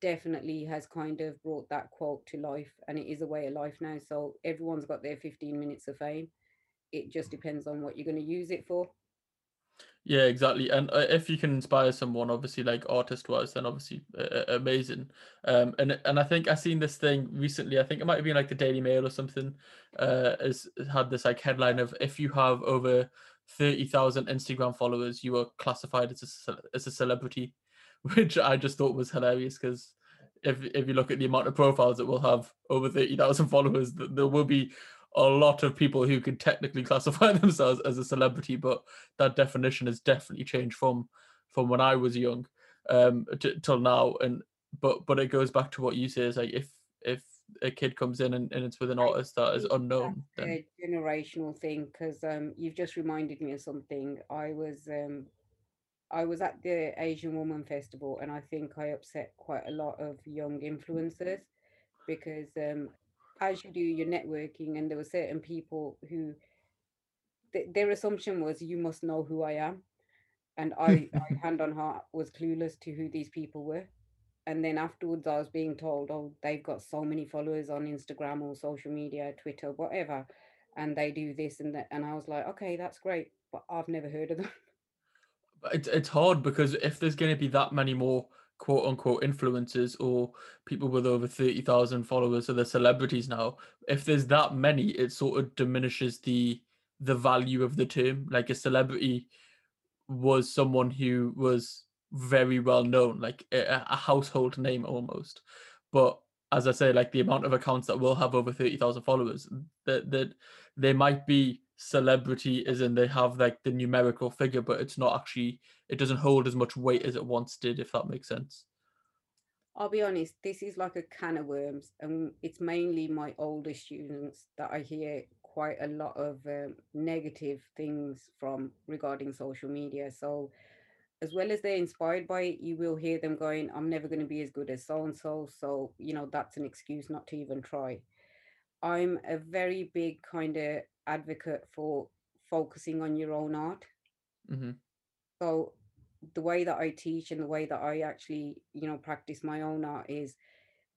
definitely has kind of brought that quote to life and it is a way of life now. So everyone's got their 15 minutes of fame. It just depends on what you're going to use it for. Yeah, exactly. And uh, if you can inspire someone, obviously, like artist wise, then obviously uh, uh, amazing. Um, and and I think I seen this thing recently. I think it might have been like the Daily Mail or something. Uh, has had this like headline of if you have over thirty thousand Instagram followers, you are classified as a as a celebrity, which I just thought was hilarious because if if you look at the amount of profiles that will have over thirty thousand followers, there will be a lot of people who could technically classify themselves as a celebrity, but that definition has definitely changed from from when I was young um t- till now. And but but it goes back to what you say is like if if a kid comes in and, and it's with an artist that is unknown, then a generational thing because um, you've just reminded me of something. I was um, I was at the Asian Woman Festival and I think I upset quite a lot of young influencers because um, as you do your networking and there were certain people who th- their assumption was you must know who I am. And I, I hand on heart was clueless to who these people were. And then afterwards I was being told oh they've got so many followers on Instagram or social media Twitter whatever and they do this and that. And I was like okay that's great but I've never heard of them it's it's hard because if there's going to be that many more quote unquote influencers or people with over 30,000 followers or the celebrities now, if there's that many, it sort of diminishes the the value of the term. Like a celebrity was someone who was very well known, like a, a household name almost. But as I say, like the amount of accounts that will have over 30,000 followers, that that they might be celebrity is in they have like the numerical figure, but it's not actually it doesn't hold as much weight as it once did, if that makes sense. I'll be honest, this is like a can of worms, and it's mainly my older students that I hear quite a lot of um, negative things from regarding social media. So, as well as they're inspired by it, you will hear them going, I'm never going to be as good as so and so. So, you know, that's an excuse not to even try. I'm a very big kind of advocate for focusing on your own art. hmm So, the way that I teach and the way that I actually, you know, practice my own art is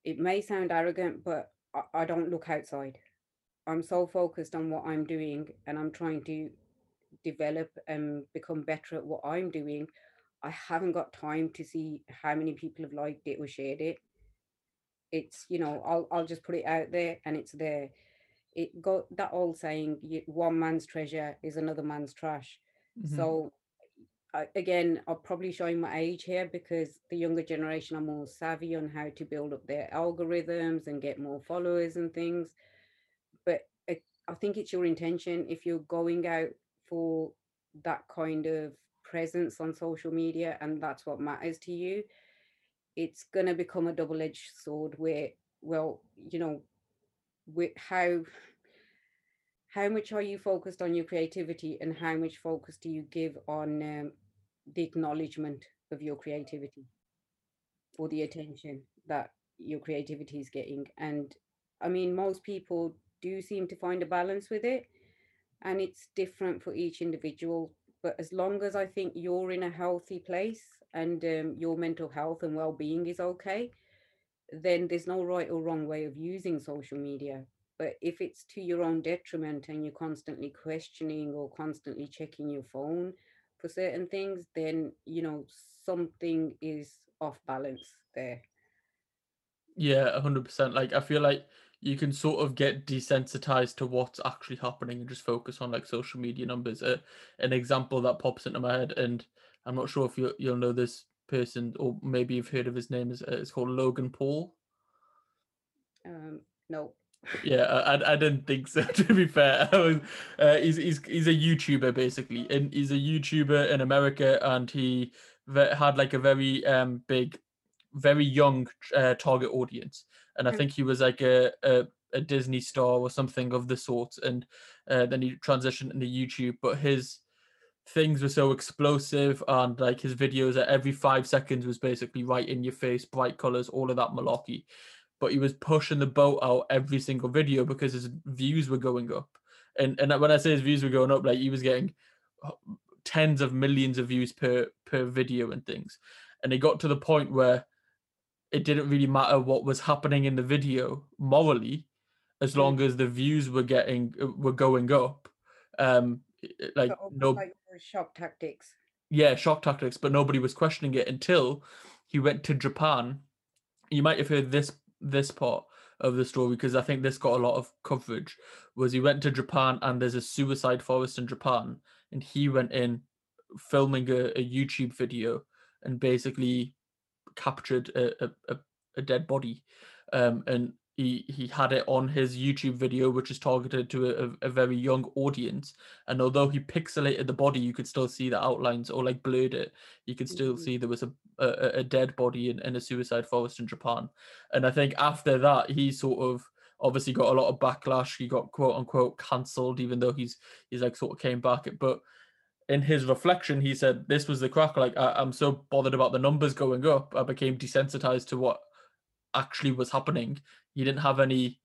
it may sound arrogant, but I, I don't look outside. I'm so focused on what I'm doing and I'm trying to develop and become better at what I'm doing. I haven't got time to see how many people have liked it or shared it. It's, you know, I'll I'll just put it out there and it's there. It got that old saying, one man's treasure is another man's trash. hmm So I, again, I'm probably showing my age here because the younger generation are more savvy on how to build up their algorithms and get more followers and things. But I, I think it's your intention if you're going out for that kind of presence on social media and that's what matters to you, it's going to become a double-edged sword where, well, you know, with how how much are you focused on your creativity and how much focus do you give on um, the acknowledgement of your creativity or the attention that your creativity is getting? And i mean most people do seem to find a balance with it and it's different for each individual but as long as i think you're in a healthy place and um, your mental health and well-being is okay then there's no right or wrong way of using social media but if it's to your own detriment and you're constantly questioning or constantly checking your phone for certain things then you know something is off balance there Yeah, 100%. Like, I feel like you can sort of get desensitized to what's actually happening and just focus on like social media numbers. Uh, an example that pops into my head, and I'm not sure if you you'll know this person or maybe you've heard of his name. Is uh, it's called Logan Paul. um no Yeah, I, I didn't think so. To be fair, I was, uh, he's he's he's a YouTuber basically, and he's a YouTuber in America, and he had like a very um big, very young uh, target audience, and I think he was like a a, a Disney star or something of the sort, and uh, then he transitioned into YouTube, but his things were so explosive and like his videos at every five seconds was basically right in your face, bright colors, all of that malarkey but he was pushing the boat out every single video because his views were going up. And and when I say his views were going up, like he was getting tens of millions of views per per video and things. And it got to the point where it didn't really matter what was happening in the video morally, as mm. long as the views were getting were going up. Um, i- i- so like no, like shock tactics yeah, shock tactics, but nobody was questioning it until he went to Japan you might have heard this this part of the story because I think this got a lot of coverage. Was he went to Japan and there's a suicide forest in Japan, and he went in filming a, a YouTube video and basically captured a, a, a, dead body, um, and he he had it on his YouTube video, which is targeted to a, a very young audience. And although he pixelated the body, you could still see the outlines or like blurred it. You could still Mhm. see there was a a, a a dead body in, in a suicide forest in Japan. And I think after that, he sort of obviously got a lot of backlash. He got quote unquote cancelled, even though he's he's like sort of came back. But in his reflection, he said this was the crack. Like I, I'm so bothered about the numbers going up, I became desensitized to what actually was happening. He didn't have any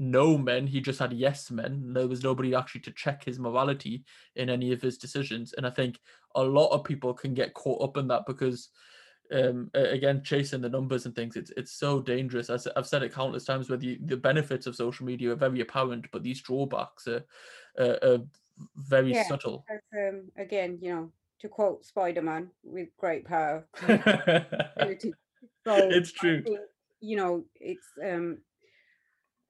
no men, he just had yes men. There was nobody actually to check his morality in any of his decisions. And I think a lot of people can get caught up in that because um again chasing the numbers and things it's it's so dangerous as i've said it countless times where the, the benefits of social media are very apparent but these drawbacks are, are, are very yeah subtle. um again you know to quote spider-man with great power. So it's true. think you know it's um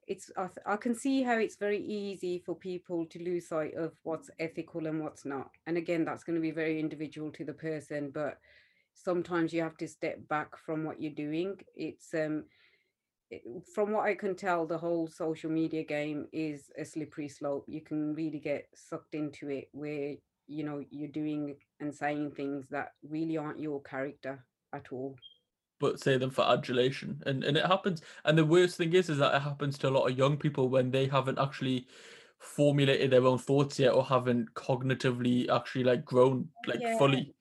it's I, I can see how it's very easy for people to lose sight of what's ethical and what's not and again that's going to be very individual to the person but sometimes you have to step back from what you're doing. It's um from what i can tell the whole social media game is a slippery slope. You can really get sucked into it where you know you're doing and saying things that really aren't your character at all. But say them for adulation and and it happens. And the worst thing is is that it happens to a lot of young people when they haven't actually formulated their own thoughts yet or haven't cognitively actually like grown like yeah. fully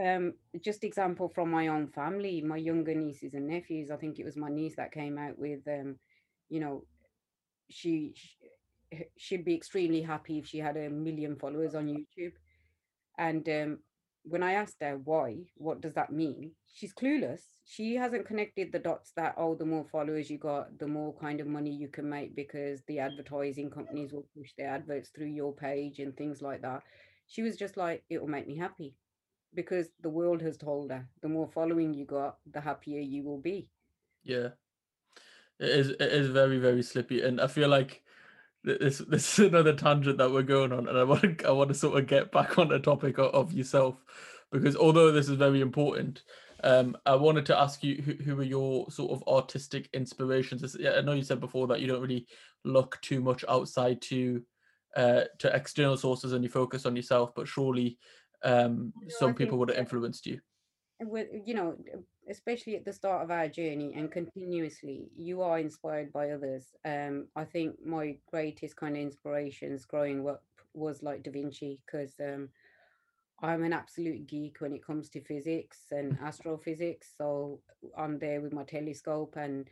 um just example from my own family my younger nieces and nephews i think it was my niece that came out with um you know she sh- h- she'd be extremely happy if she had a million followers on youtube. And um when i asked her why what does that mean? She's clueless. She hasn't connected the dots that oh the more followers you got the more kind of money you can make because the advertising companies will push their adverts through your page and things like that. She was just like it will make me happy because the world has told her the more following you got, the happier you will be. yeah it is it is very very slippy and i feel like this this is another tangent that we're going on and i want to i want to sort of get back on the topic of, of yourself because although this is very important um i wanted to ask you who, who are your sort of artistic inspirations i know you said before that you don't really look too much outside to uh to external sources and you focus on yourself but surely um No, I some people would have influenced you with you know, especially at the start of our journey and continuously, you are inspired by others. Um, I think my greatest kind of inspirations growing up was like Da Vinci because um, I'm an absolute geek when it comes to physics and astrophysics. So I'm there with my telescope and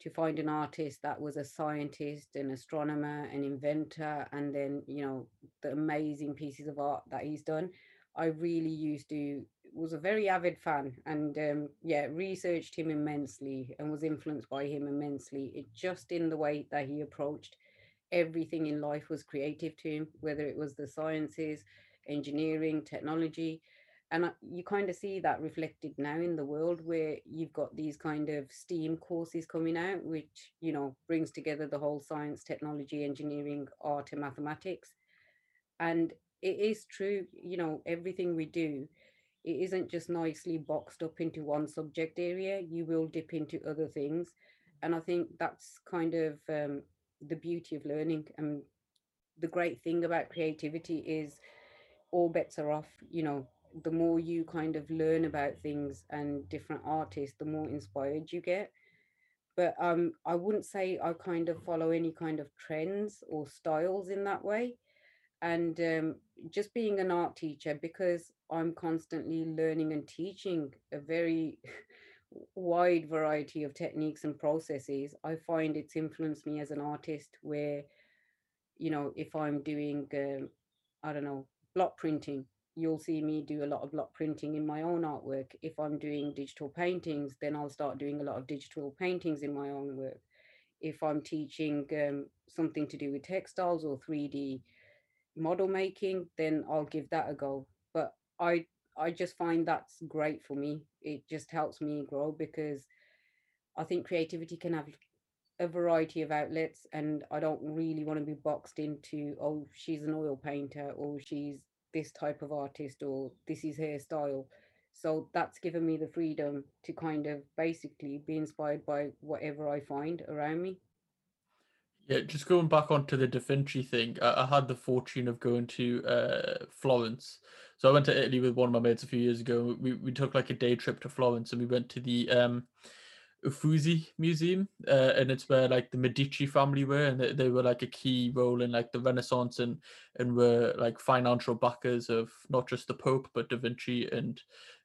to find an artist that was a scientist, an astronomer, an inventor, and then, you know, the amazing pieces of art that he's done. I really used to was a very avid fan and um yeah researched him immensely and was influenced by him immensely it just in the way that he approached everything in life was creative to him, whether it was the sciences, engineering, technology. And you kind of see that reflected now in the world where you've got these kind of STEAM courses coming out, which, you know, brings together the whole science, technology, engineering, art, and mathematics. And it is true, you know, everything we do, it isn't just nicely boxed up into one subject area. You will dip into other things. And I think that's kind of um, the beauty of learning. And the great thing about creativity is all bets are off. You know, the more you kind of learn about things and different artists, the more inspired you get. But um, I wouldn't say I kind of follow any kind of trends or styles in that way. And um, just being an art teacher, because I'm constantly learning and teaching a very wide variety of techniques and processes, I find it's influenced me as an artist. Where, you know, if I'm doing, um, I don't know, block printing, you'll see me do a lot of block printing in my own artwork. If I'm doing digital paintings, then I'll start doing a lot of digital paintings in my own work. If I'm teaching um, something to do with textiles or 3D model making, then I'll give that a go. But I I just find that's great for me. It just helps me grow because I think creativity can have a variety of outlets and I don't really want to be boxed into oh she's an oil painter or she's this type of artist or this is her style. So that's given me the freedom to kind of basically be inspired by whatever I find around me. Yeah, just going back onto the Da Vinci thing, I, I had the fortune of going to uh, Florence. So I went to Italy with one of my mates a few years ago. We we took like a day trip to Florence and we went to the um, Uffizi Museum, uh, and it's where like the Medici family were, and they, they were like a key role in like the Renaissance, and and were like financial backers of not just the Pope but Da Vinci and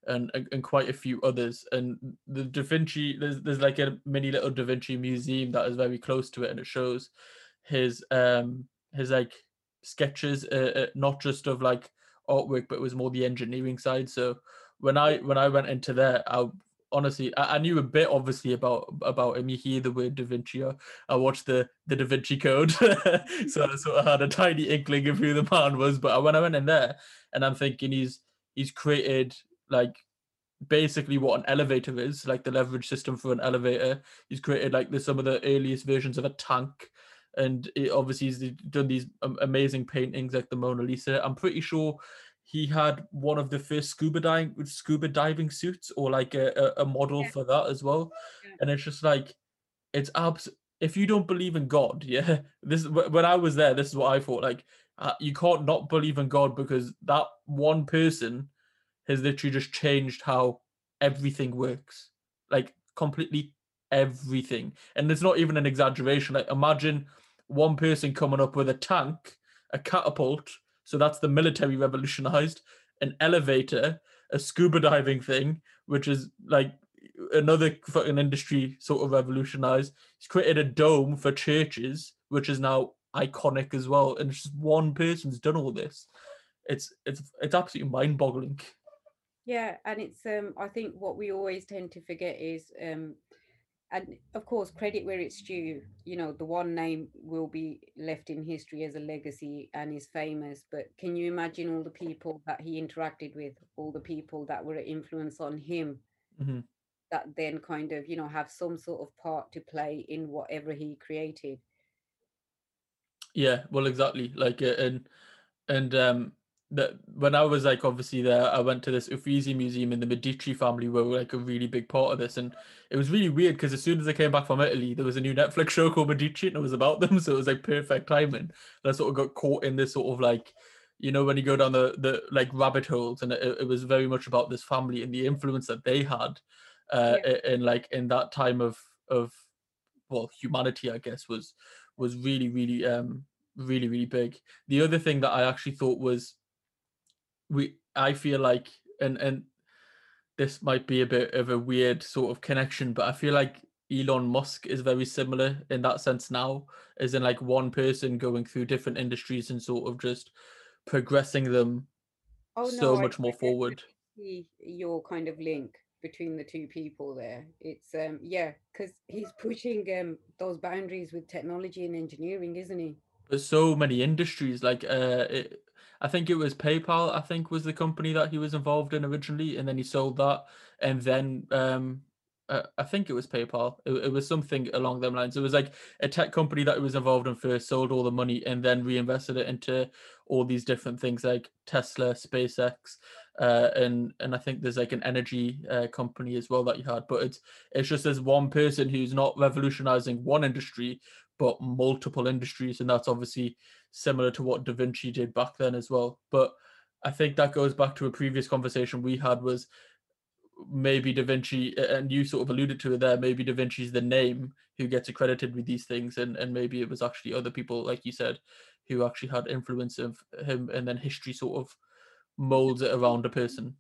and and quite a few others. And the Da Vinci, there's there's like a mini little Da Vinci museum that is very close to it, and it shows his um his like sketches, uh, uh, not just of like artwork, but it was more the engineering side. So when I when I went into there, I honestly I, I, knew a bit obviously about about him. You hear the word da vinci. I watched the the da vinci code. So i sort of had a tiny inkling of who the man was. But when i went in there and i'm thinking he's he's created like basically what an elevator is like the leverage system for an elevator. He's created like the some of the earliest versions of a tank. And it, obviously he's done these amazing paintings like the mona lisa. I'm pretty sure he had one of the first scuba diving scuba diving suits or like a, a, model yeah. for that as well yeah. and it's just like it's abs if you don't believe in god yeah this when i was there this is what i thought like uh, you can't not believe in god because that one person has literally just changed how everything works like completely everything and it's not even an exaggeration like imagine one person coming up with a tank a catapult so that's the military revolutionized, an elevator, a scuba diving thing, which is like another fucking industry sort of revolutionized. He's created a dome for churches, which is now iconic as well. And it's just one person's done all this. It's it's it's absolutely mind-boggling. Yeah, and it's um I think what we always tend to forget is um and of course credit where it's due. You know the one name will be left in history as a legacy and is famous but can you imagine all the people that he interacted with all the people that were an influence on him? Mm-hmm. that then kind of you know have some sort of part to play in whatever he created. Yeah well exactly. Like uh, and and um that when I was like obviously there, I went to this Uffizi museum and the Medici family were like a really big part of this, and it was really weird because as soon as I came back from Italy, there was a new Netflix show called Medici and it was about them, so it was like perfect timing. And I sort of got caught in this sort of like, you know, when you go down the the like rabbit holes, and it, it was very much about this family and the influence that they had, uh, yeah. in like in that time of of well humanity, I guess was was really really um really really big. The other thing that I actually thought was we I feel like and and this might be a bit of a weird sort of connection, but I feel like Elon Musk is very similar in that sense now, as in like one person going through different industries and sort of just progressing them oh, so no, much I, more I forward. Your kind of link between the two people there. It's um yeah, because he's pushing um those boundaries with technology and engineering, isn't he? There's so many industries. Like, uh, it, I think it was PayPal. I think was the company that he was involved in originally, and then he sold that, and then um, uh, I think it was PayPal. It, it, was something along them lines. It was like a tech company that he was involved in first, sold all the money, and then reinvested it into all these different things like Tesla, SpaceX, uh, and and I think there's like an energy uh, company as well that he had. But it's it's just as one person who's not revolutionizing one industry, but multiple industries, and that's obviously similar to what Da Vinci did back then as well. But I think that goes back to a previous conversation we had was maybe Da Vinci, and you sort of alluded to it there, maybe Da Vinci's the name who gets accredited with these things, and, and maybe it was actually other people, like you said, who actually had influence of him, and then history sort of molds it around a person.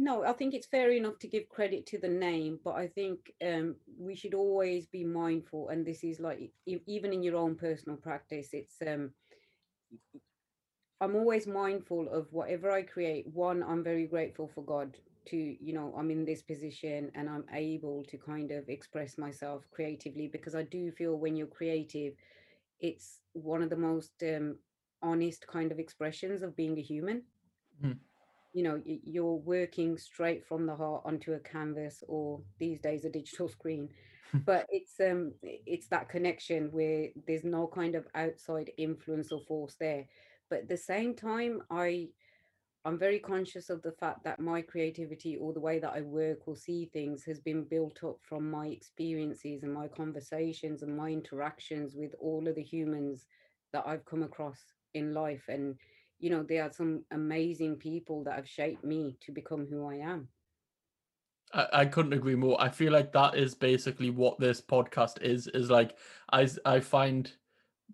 No, I think it's fair enough to give credit to the name, but I think um, we should always be mindful, and this is like even in your own personal practice, it's um, I'm always mindful of whatever I create. One, I'm very grateful for God to you know i'm in this position and i'm able to kind of express myself creatively because i do feel when you're creative it's one of the most um, honest kind of expressions of being a human mm. You know you're working straight from the heart onto a canvas or these days a digital screen but it's um it's that connection where there's no kind of outside influence or force there but at the same time i I'm very conscious of the fact that my creativity or the way that I work or see things has been built up from my experiences and my conversations and my interactions with all of the humans that I've come across in life. And, you know, there are some amazing people that have shaped me to become who I am. I, I couldn't agree more. I feel like that is basically what this podcast is, is like I I find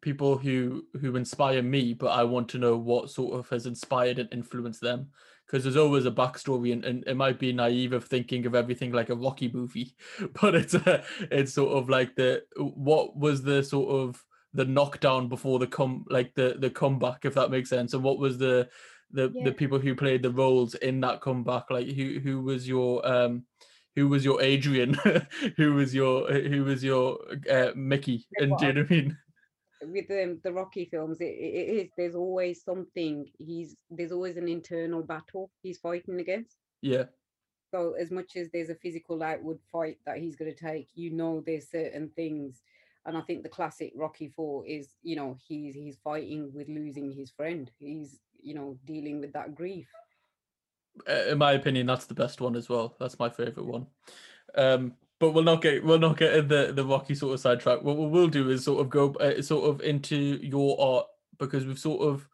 people who who inspire me, but I want to know what sort of has inspired and influenced them. Because there's always a backstory, and, and it might be naive of thinking of everything like a Rocky movie, but it's a, it's sort of like the what was the sort of the knockdown before the come like the the comeback, if that makes sense, and what was the the yeah. the people who played the roles in that comeback, like who who was your um who was your Adrian, who was your who was your uh, Mickey, and do you know what I mean? with the, the Rocky films, it, it is there's always something. He's there's always an internal battle he's fighting against. Yeah. So as much as there's a physical outward fight that he's going to take, you know, there's certain things, and I think the classic Rocky Four is, you know, he's he's fighting with losing his friend. He's you know dealing with that grief. In my opinion, that's the best one as well. That's my favorite one. Um, but we'll not get we'll not get in the the rocky sort of sidetrack. What we will do is sort of go uh, sort of into your art because we've sort of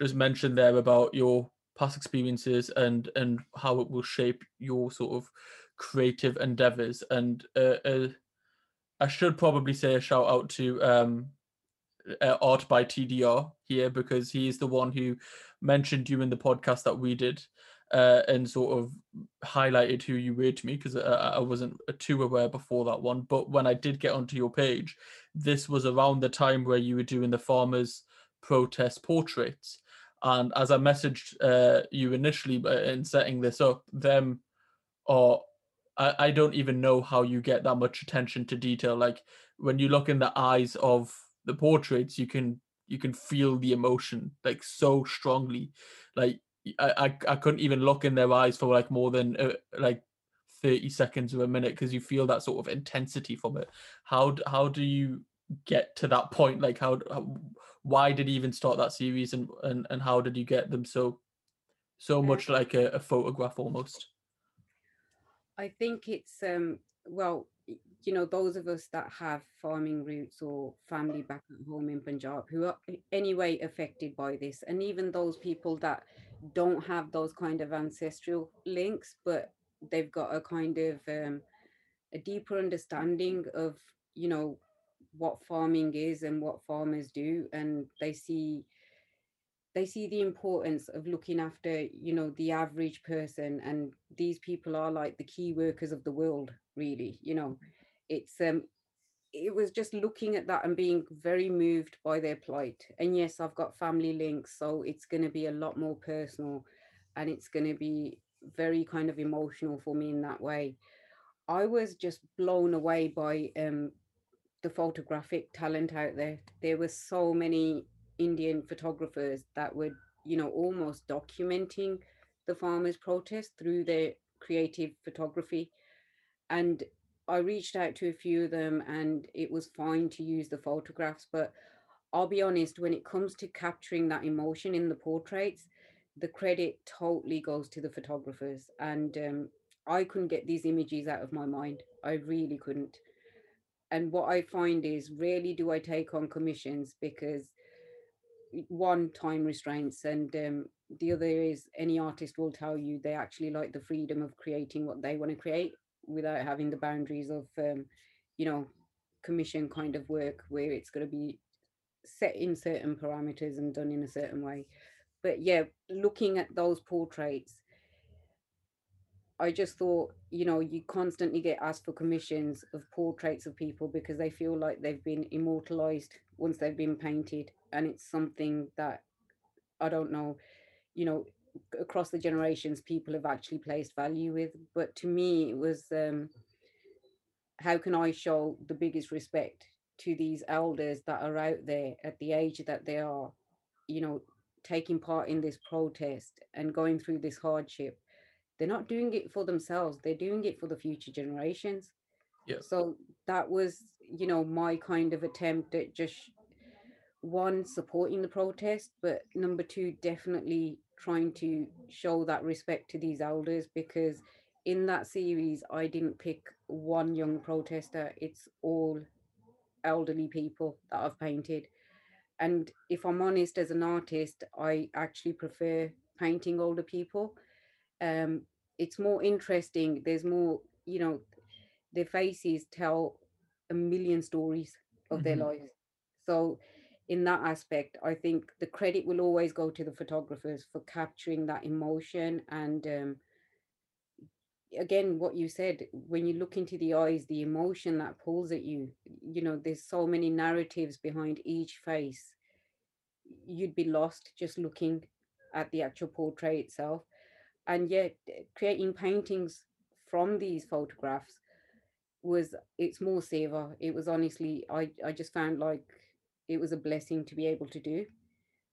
just mentioned there about your past experiences and and how it will shape your sort of creative endeavors. And uh, uh, I should probably say a shout out to um, uh, Art by TDR here because he is the one who mentioned you in the podcast that we did uh, and sort of highlighted who you were to me because I, I, wasn't too aware before that one. But when I did get onto your page, this was around the time where you were doing the farmers' protest portraits. And as I messaged uh, you initially uh, in setting this up, them are I, I don't even know how you get that much attention to detail. Like when you look in the eyes of the portraits, you can you can feel the emotion like so strongly. Like I, I, I couldn't even look in their eyes for like more than uh, like 30 seconds or a minute because you feel that sort of intensity from it how how do you get to that point like how, how why did you even start that series and, and and how did you get them so so much like a, a photograph almost i think it's um well you know those of us that have farming roots or family back at home in punjab who are anyway affected by this and even those people that don't have those kind of ancestral links, but they've got a kind of um, a deeper understanding of you know what farming is and what farmers do, and they see they see the importance of looking after you know the average person and these people are like the key workers of the world really you know it's um it was just looking at that and being very moved by their plight. And yes, I've got family links, so it's going to be a lot more personal and it's going to be very kind of emotional for me in that way. I was just blown away by um, the photographic talent out there. There were so many Indian photographers that were, you know, almost documenting the farmers' protest through their creative photography. And I reached out to a few of them and it was fine to use the photographs. But I'll be honest, when it comes to capturing that emotion in the portraits, the credit totally goes to the photographers. And um, I couldn't get these images out of my mind. I really couldn't. And what I find is rarely do I take on commissions because one time restraints and um, the other is any artist will tell you they actually like the freedom of creating what they want to create without having the boundaries of um, you know commission kind of work where it's going to be set in certain parameters and done in a certain way. But yeah looking at those portraits I just thought, you know, you constantly get asked for commissions of portraits of people because they feel like they've been immortalized once they've been painted. And it's something that I don't know, you know, across the generations, people have actually placed value with. But to me, it was um, how can I show the biggest respect to these elders that are out there at the age that they are, you know, taking part in this protest and going through this hardship they're not doing it for themselves they're doing it for the future generations yeah so that was you know my kind of attempt at just one supporting the protest but number two definitely trying to show that respect to these elders because in that series i didn't pick one young protester it's all elderly people that i've painted and if i'm honest as an artist i actually prefer painting older people um, it's more interesting. There's more, you know, their faces tell a million stories of mm-hmm. their lives. So, in that aspect, I think the credit will always go to the photographers for capturing that emotion. And um, again, what you said, when you look into the eyes, the emotion that pulls at you, you know, there's so many narratives behind each face. You'd be lost just looking at the actual portrait itself and yet creating paintings from these photographs was it's more saver it was honestly i i just found like it was a blessing to be able to do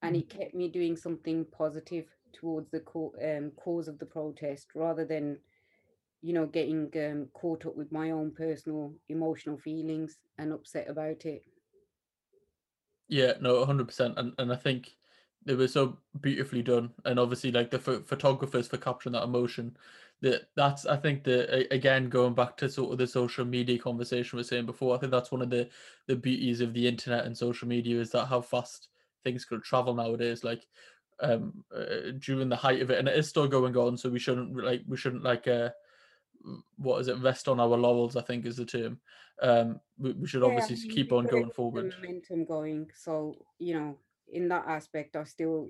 and it mm. kept me doing something positive towards the co- um, cause of the protest rather than you know getting um, caught up with my own personal emotional feelings and upset about it yeah no 100% and, and i think it was so beautifully done and obviously like the ph- photographers for capturing that emotion that that's i think the again going back to sort of the social media conversation we are saying before i think that's one of the the beauties of the internet and social media is that how fast things could travel nowadays like um uh, during the height of it and it is still going on so we shouldn't like we shouldn't like uh what is it rest on our laurels i think is the term. Um we, we should yeah, obviously keep on going forward. momentum going so you know in that aspect, I still,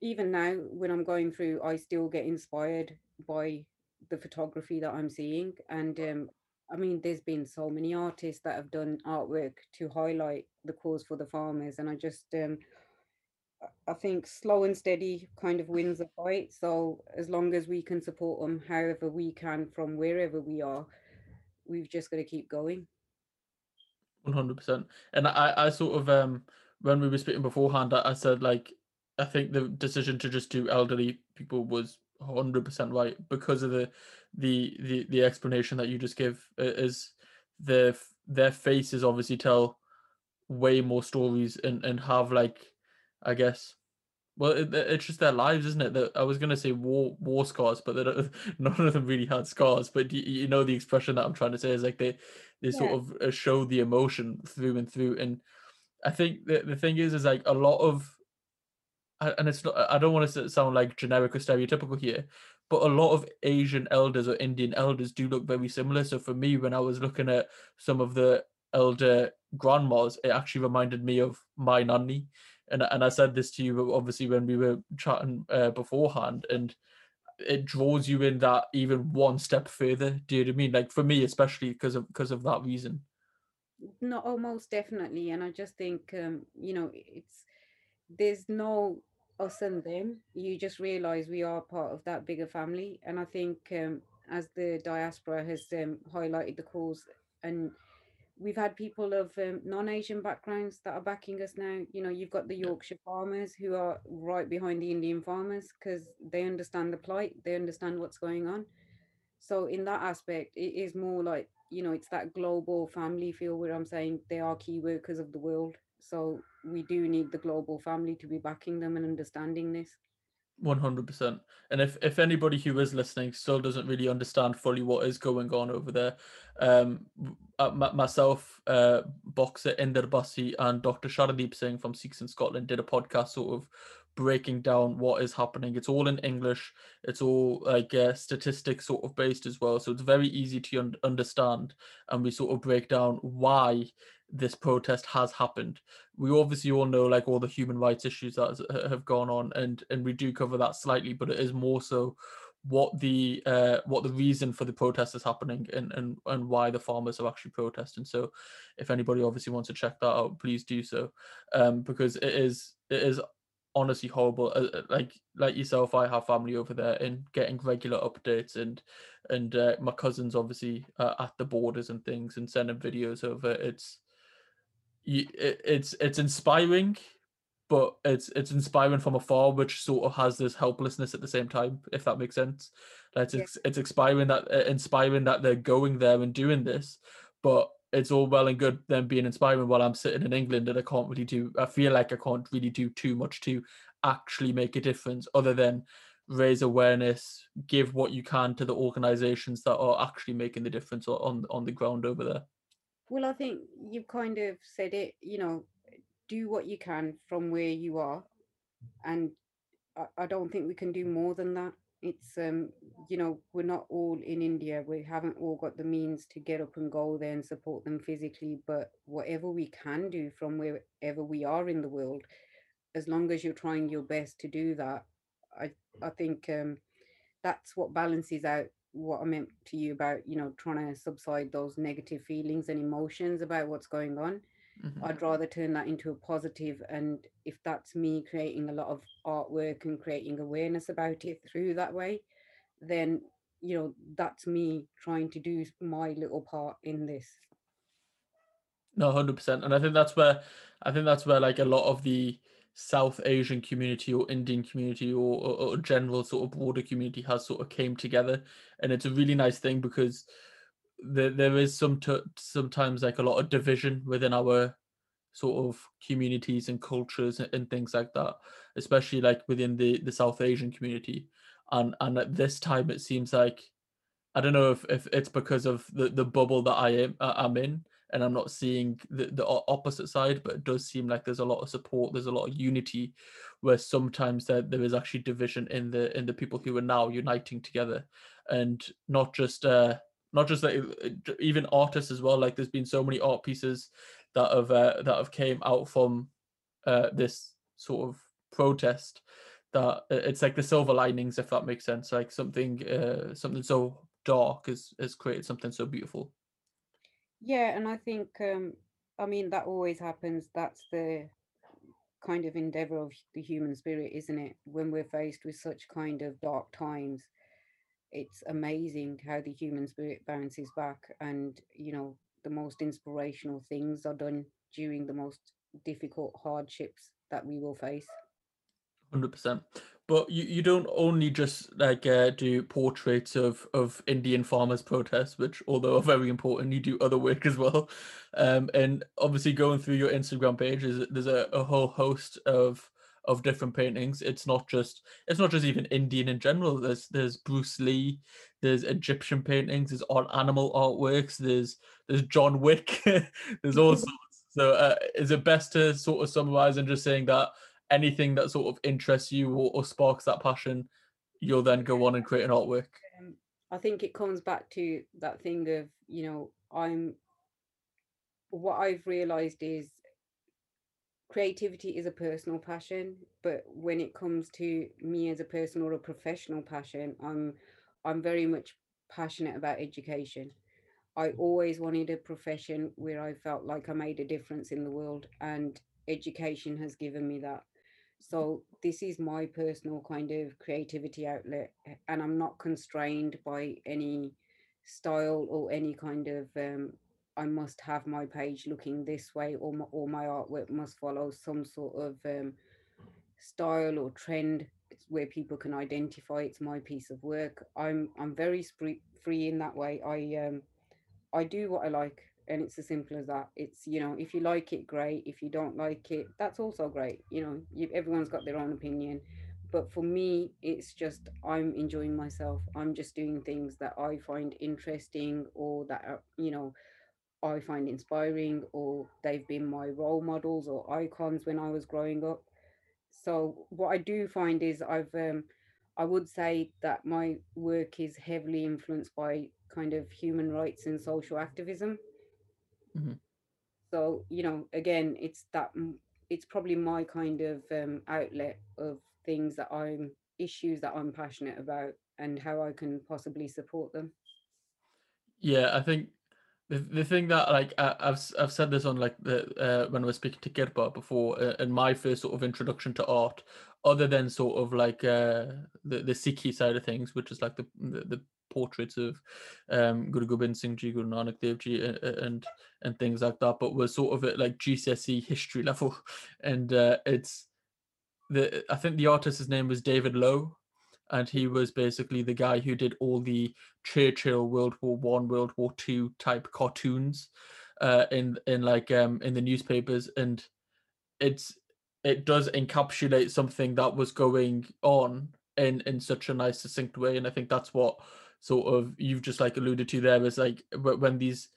even now when I'm going through, I still get inspired by the photography that I'm seeing. And um, I mean, there's been so many artists that have done artwork to highlight the cause for the farmers, and I just, um, I think slow and steady kind of wins the fight. So as long as we can support them, however we can from wherever we are, we've just got to keep going. One hundred percent. And I, I sort of um when we were speaking beforehand, I, I said like I think the decision to just do elderly people was hundred percent right because of the the the the explanation that you just give is their their faces obviously tell way more stories and and have like I guess well it, it's just their lives isn't it that I was gonna say war war scars but none of them really had scars but you, you, know the expression that I'm trying to say is like they they yeah. sort of uh, show the emotion through and through and I think the the thing is, is like a lot of, and it's not. I don't want to sound like generic or stereotypical here, but a lot of Asian elders or Indian elders do look very similar. So for me, when I was looking at some of the elder grandmas, it actually reminded me of my nanny. And, and I said this to you obviously when we were chatting uh, beforehand, and it draws you in that even one step further. Do you know what I mean? Like for me, especially because of because of that reason no oh, most definitely and i just think um you know it's there's no us and them you just realize we are part of that bigger family and i think um as the diaspora has um, highlighted the cause and we've had people of um, non-Asian backgrounds that are backing us now. You know, you've got the Yorkshire farmers who are right behind the Indian farmers because they understand the plight, they understand what's going on. So in that aspect, it is more like you know, it's that global family feel where I'm saying they are key workers of the world. So we do need the global family to be backing them and understanding this. One hundred percent. And if if anybody who is listening still doesn't really understand fully what is going on over there, um, uh, myself, uh, boxer Inder Bassi and Dr. Sharadeep Singh from Sikhs in Scotland did a podcast sort of breaking down what is happening. It's all in English. It's all like uh, statistics sort of based as well. So it's very easy to un- understand. And we sort of break down why this protest has happened. We obviously all know like all the human rights issues that have gone on, and and we do cover that slightly, but it is more so what the uh, what the reason for the protest is happening and, and and why the farmers are actually protesting. So, if anybody obviously wants to check that out, please do so, um, because it is it is honestly horrible. Uh, uh, like like yourself, I have family over there, and getting regular updates and and uh, my cousins obviously uh, at the borders and things, and sending videos over. It's it, it's it's inspiring, but it's it's inspiring from afar, which sort of has this helplessness at the same time, if that makes sense. Like it's yeah. it's inspiring that uh, inspiring that they're going there and doing this, but it's all well and good them being inspiring while I'm sitting in England and I can't really do I feel like I can't really do too much to actually make a difference other than raise awareness, give what you can to the organizations that are actually making the difference on on the ground over there. Well, I think you've kind of said it, you know, do what you can from where you are. And I, I don't think we can do more than that it's um you know we're not all in india. We haven't all got the means to get up and go there and support them physically but whatever we can do from wherever we are in the world as long as you're trying your best to do that i i think um that's what balances out what i meant to you about you know trying to subside those negative feelings and emotions about what's going on Mm-hmm. I'd rather turn that into a positive and if that's me creating a lot of artwork and creating awareness about it through that way, then you know that's me trying to do my little part in this. No, hundred percent, and I think that's where I think that's where like a lot of the South Asian community or Indian community or, or, or general sort of broader community has sort of came together, and it's a really nice thing because there there is some t- sometimes like a lot of division within our sort of communities and cultures and, and things like that, especially like within the the South Asian community. And and at this time, it seems like I don't know if, if it's because of the, the bubble that I am I'm in, and I'm not seeing the, the opposite side, but it does seem like there's a lot of support, there's a lot of unity, where sometimes there, there is actually division in the in the people who are now uniting together, and not just uh, not just that even artists as well like there's been so many art pieces that have uh, that have came out from uh, this sort of protest that it's like the silver linings if that makes sense like something uh, something so dark has has created something so beautiful. Yeah and i think um i mean that always happens. That's the kind of endeavor of the human spirit isn't it? When we're faced with such kind of dark times it's amazing how the human spirit bounces back and you know the most inspirational things are done during the most difficult hardships that we will face. 100% but you, you don't only just like uh, do portraits of of indian farmers protests which although are very important you do other work as well. Um, and obviously going through your instagram page is there's a, a whole host of of different paintings. It's not just it's not just even Indian in general. There's there's Bruce Lee, there's Egyptian paintings, there's on animal artworks, there's there's John Wick, there's all sorts. So uh, is it best to sort of summarize and just saying that anything that sort of interests you or, or sparks that passion, you'll then go on and create an artwork? Um, I think it comes back to that thing of you know I'm what I've realized is creativity is a personal passion but when it comes to me as a person or a professional passion i'm i'm very much passionate about education. I always wanted a profession where i felt like i made a difference in the world and education has given me that. So this is my personal kind of creativity outlet and i'm not constrained by any style or any kind of um, I must have my page looking this way, or my, or my artwork must follow some sort of um, style or trend where people can identify it's my piece of work. I'm I'm very free in that way. I um I do what I like, and it's as simple as that. It's you know if you like it, great. If you don't like it, that's also great. You know, you, everyone's got their own opinion, but for me, it's just I'm enjoying myself. I'm just doing things that I find interesting or that are, you know I find inspiring, or they've been my role models or icons when I was growing up. So what I do find is I've um, I would say that my work is heavily influenced by kind of human rights and social activism. Mhm. So you know, again, it's that it's probably my kind of um, outlet of things that I'm issues that I'm passionate about and how I can possibly support them. Yeah, I think the thing that like I, I've s- I've said this on like the uh, when I was speaking to Kirpa before, uh, and my first sort of introduction to art, other than sort of like uh, the the Sikhi side of things, which is like the the, the portraits of um, Guru Gobind Singh Ji, Guru Nanak Dev Ji, a- a- and and things like that, but was sort of at like GCSE history level, and uh, it's the I think the artist's name was David Low, and he was basically the guy who did all the Churchill World War One, World War Two type cartoons uh, in in like um, in the newspapers, and it's it does encapsulate something that was going on in in such a nice succinct way, and I think that's what sort of you've just like alluded to there is like when these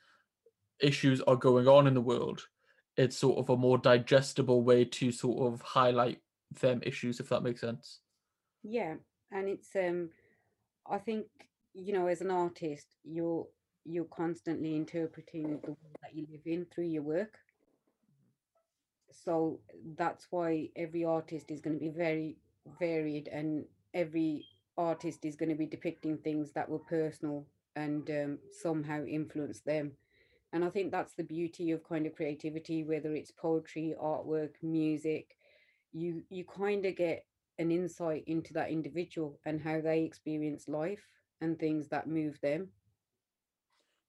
issues are going on in the world, it's sort of a more digestible way to sort of highlight them issues, if that makes sense. Yeah, and it's um I think you know as an artist you're you're constantly interpreting the world that you live in through your work. So that's why every artist is going to be very varied and every artist is going to be depicting things that were personal and um, somehow influence them. And i think that's the beauty of kind of creativity whether it's poetry artwork music. You you kind of get an insight into that individual and how they experience life and things that move them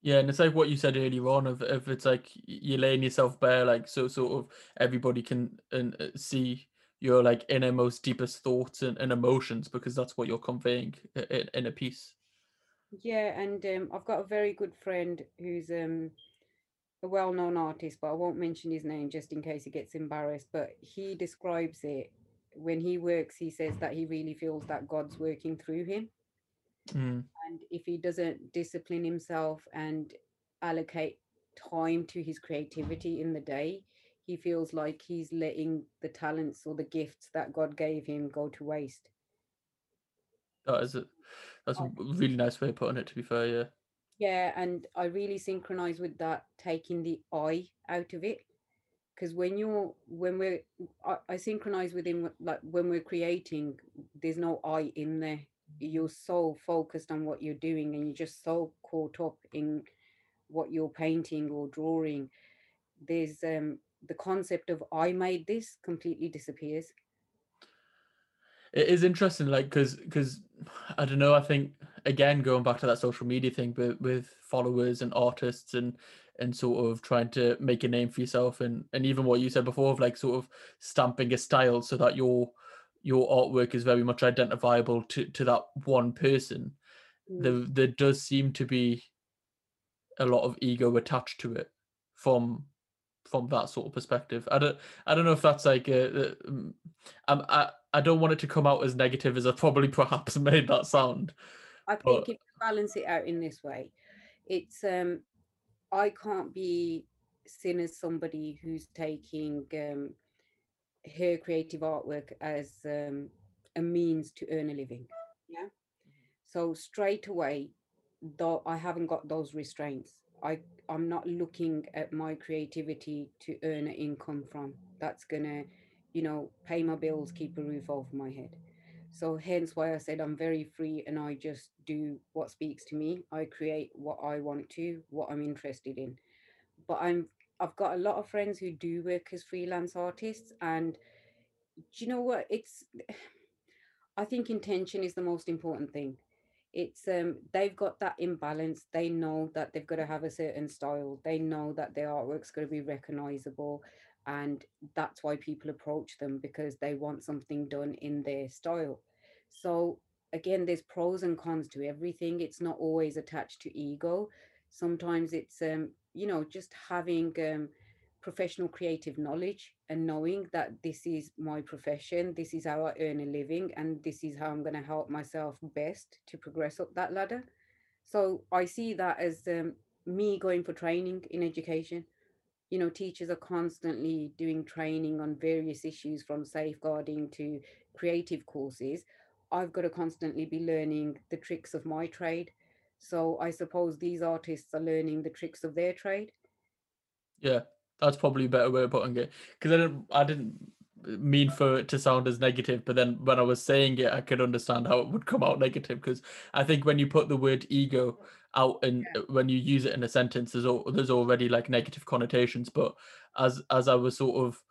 Yeah, and it's like what you said earlier on of if it's like you're laying yourself bare, like so sort of everybody can and uh, see your like innermost deepest thoughts and, and emotions because that's what you're conveying in, in a piece. yeah and um, i've got a very good friend who's um a well-known artist, but I won't mention his name just in case he gets embarrassed. But he describes it when he works. He says that he really feels that God's working through him, Mm. and if he doesn't discipline himself and allocate time to his creativity in the day, he feels like he's letting the talents or the gifts that God gave him go to waste. That is a that's a really nice way of putting it. To be fair, yeah. Yeah, and I really synchronize with that, taking the I out of it. Because when you're, when we're, I, I synchronize with him, like when we're creating, there's no I in there. You're so focused on what you're doing and you're just so caught up in what you're painting or drawing. There's um the concept of I made this completely disappears. It is interesting, like because because I don't know. I think again going back to that social media thing, but with followers and artists and and sort of trying to make a name for yourself, and and even what you said before of like sort of stamping a style so that your your artwork is very much identifiable to to that one person. Mm. There there does seem to be a lot of ego attached to it from from that sort of perspective. I don't I don't know if that's like a, a um, I I don't want it to come out as negative as I probably perhaps made that sound, I but think if you balance it out in this way, it's um I can't be seen as somebody who's taking um, her creative artwork as um, a means to earn a living. Yeah. So straight away, though I haven't got those restraints, I I'm not looking at my creativity to earn an income from. That's gonna, you know, pay my bills, keep a roof over my head. So hence why I said I'm very free and I just do what speaks to me. I create what I want to, what I'm interested in. But I'm I've got a lot of friends who do work as freelance artists and do you know what? It's I think intention is the most important thing. it's um they've got that imbalance they know that they've got to have a certain style they know that their artwork's going to be recognizable and that's why people approach them because they want something done in their style so again there's pros and cons to everything it's not always attached to ego sometimes it's um you know just having um professional creative knowledge and knowing that this is my profession, this is how I earn a living, and this is how I'm going to help myself best to progress up that ladder. So I see that as um, me going for training in education. You know, teachers are constantly doing training on various issues from safeguarding to creative courses. I've got to constantly be learning the tricks of my trade. So I suppose these artists are learning the tricks of their trade. Yeah, that's probably a better way of putting it. Because I didn't, I didn't mean for it to sound as negative, but then when I was saying it, I could understand how it would come out negative. Because I think when you put the word ego out and yeah. when you use it in a sentence, there's al- there's already like negative connotations. But as as I was sort of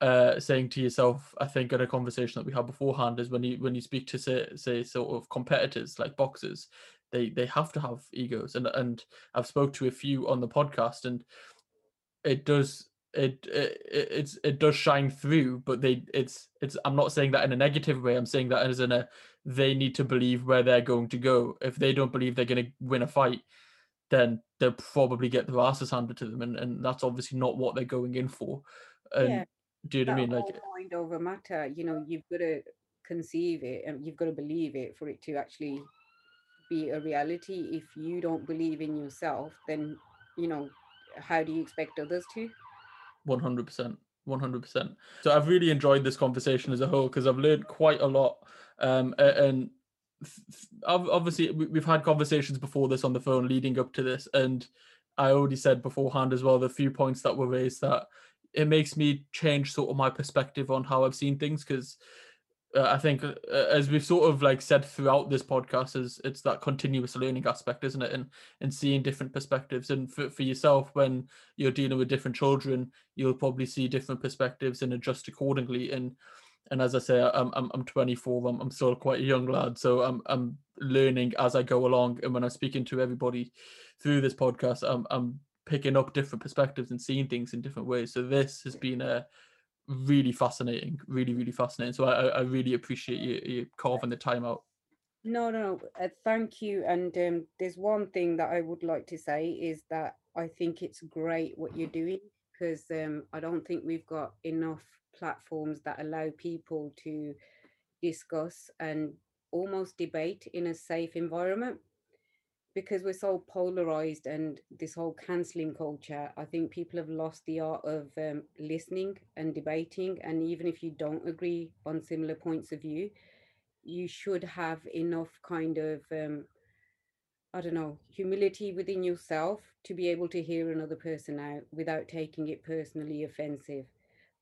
uh, saying to yourself, I think in a conversation that we had beforehand is when you when you speak to say say sort of competitors like boxers, they they have to have egos, and and I've spoke to a few on the podcast, and it does it, it it's it does shine through but they it's it's i'm not saying that in a negative way i'm saying that as in a they need to believe where they're going to go if they don't believe they're going to win a fight then they'll probably get their asses handed to them and, and that's obviously not what they're going in for and yeah, do you know what i mean like mind over matter you know you've got to conceive it and you've got to believe it for it to actually be a reality if you don't believe in yourself then you know how do you expect others to? 100%. 100%. So I've really enjoyed this conversation as a whole because I've learned quite a lot. Um, and obviously, we've had conversations before this on the phone leading up to this. And I already said beforehand as well the few points that were raised that it makes me change sort of my perspective on how I've seen things because uh, I think uh, as we've sort of like said throughout this podcast is it's that continuous learning aspect isn't it and and seeing different perspectives and for, for yourself when you're dealing with different children you'll probably see different perspectives and adjust accordingly and and as I say I'm I'm, I'm 24 I'm, I'm still quite a young lad so I'm I'm learning as I go along and when I'm speaking to everybody through this podcast I'm I'm picking up different perspectives and seeing things in different ways so this has been a really fascinating, really, really fascinating. So I, I really appreciate you, you carving the time out. No, no, no. Uh, thank you. And um, there's one thing that I would like to say is that I think it's great what you're doing because um, I don't think we've got enough platforms that allow people to discuss and almost debate in a safe environment because we're so polarized and this whole canceling culture, I think people have lost the art of um, listening and debating. And even if you don't agree on similar points of view, you should have enough kind of, um, I don't know, humility within yourself to be able to hear another person out without taking it personally offensive.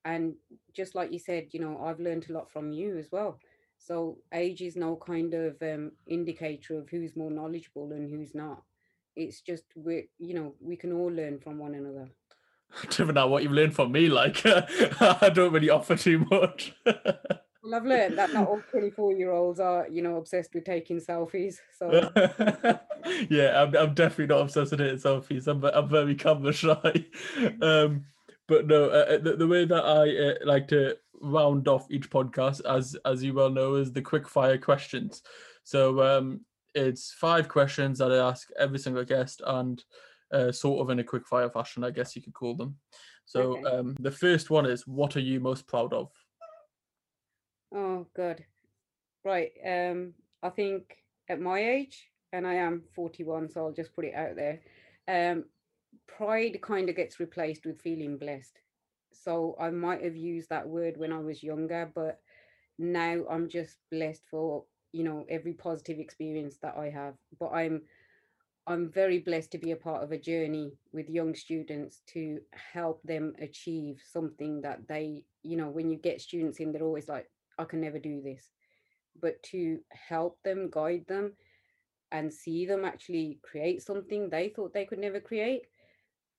And just like you said, you know, I've learned a lot from you as well so age is no kind of um, indicator of who's more knowledgeable and who's not. It's just we, you know, we can all learn from one another. Given out what you've learned from me, like I don't really offer too much. well, I've learned that not all 24 year olds are, you know, obsessed with taking selfies. So yeah, I'm, I'm definitely not obsessed with taking selfies. I'm, I'm very camera shy. Um, but no, uh, uh, the, the way that I uh, like to round off each podcast, as as you well know, is the quick fire questions. So um, it's five questions that I ask every single guest, and uh, sort of in a quick fire fashion, I guess you could call them. So okay. um, the first one is, what are you most proud of? Oh, good. Right. Um, I think at my age, and I am 41, so I'll just put it out there. Um, pride kind of gets replaced with feeling blessed. So I might have used that word when I was younger, but now I'm just blessed for you know every positive experience that I have. But I'm I'm very blessed to be a part of a journey with young students to help them achieve something that they, you know, when you get students in, they're always like, I can never do this. But to help them, guide them, and see them actually create something they thought they could never create,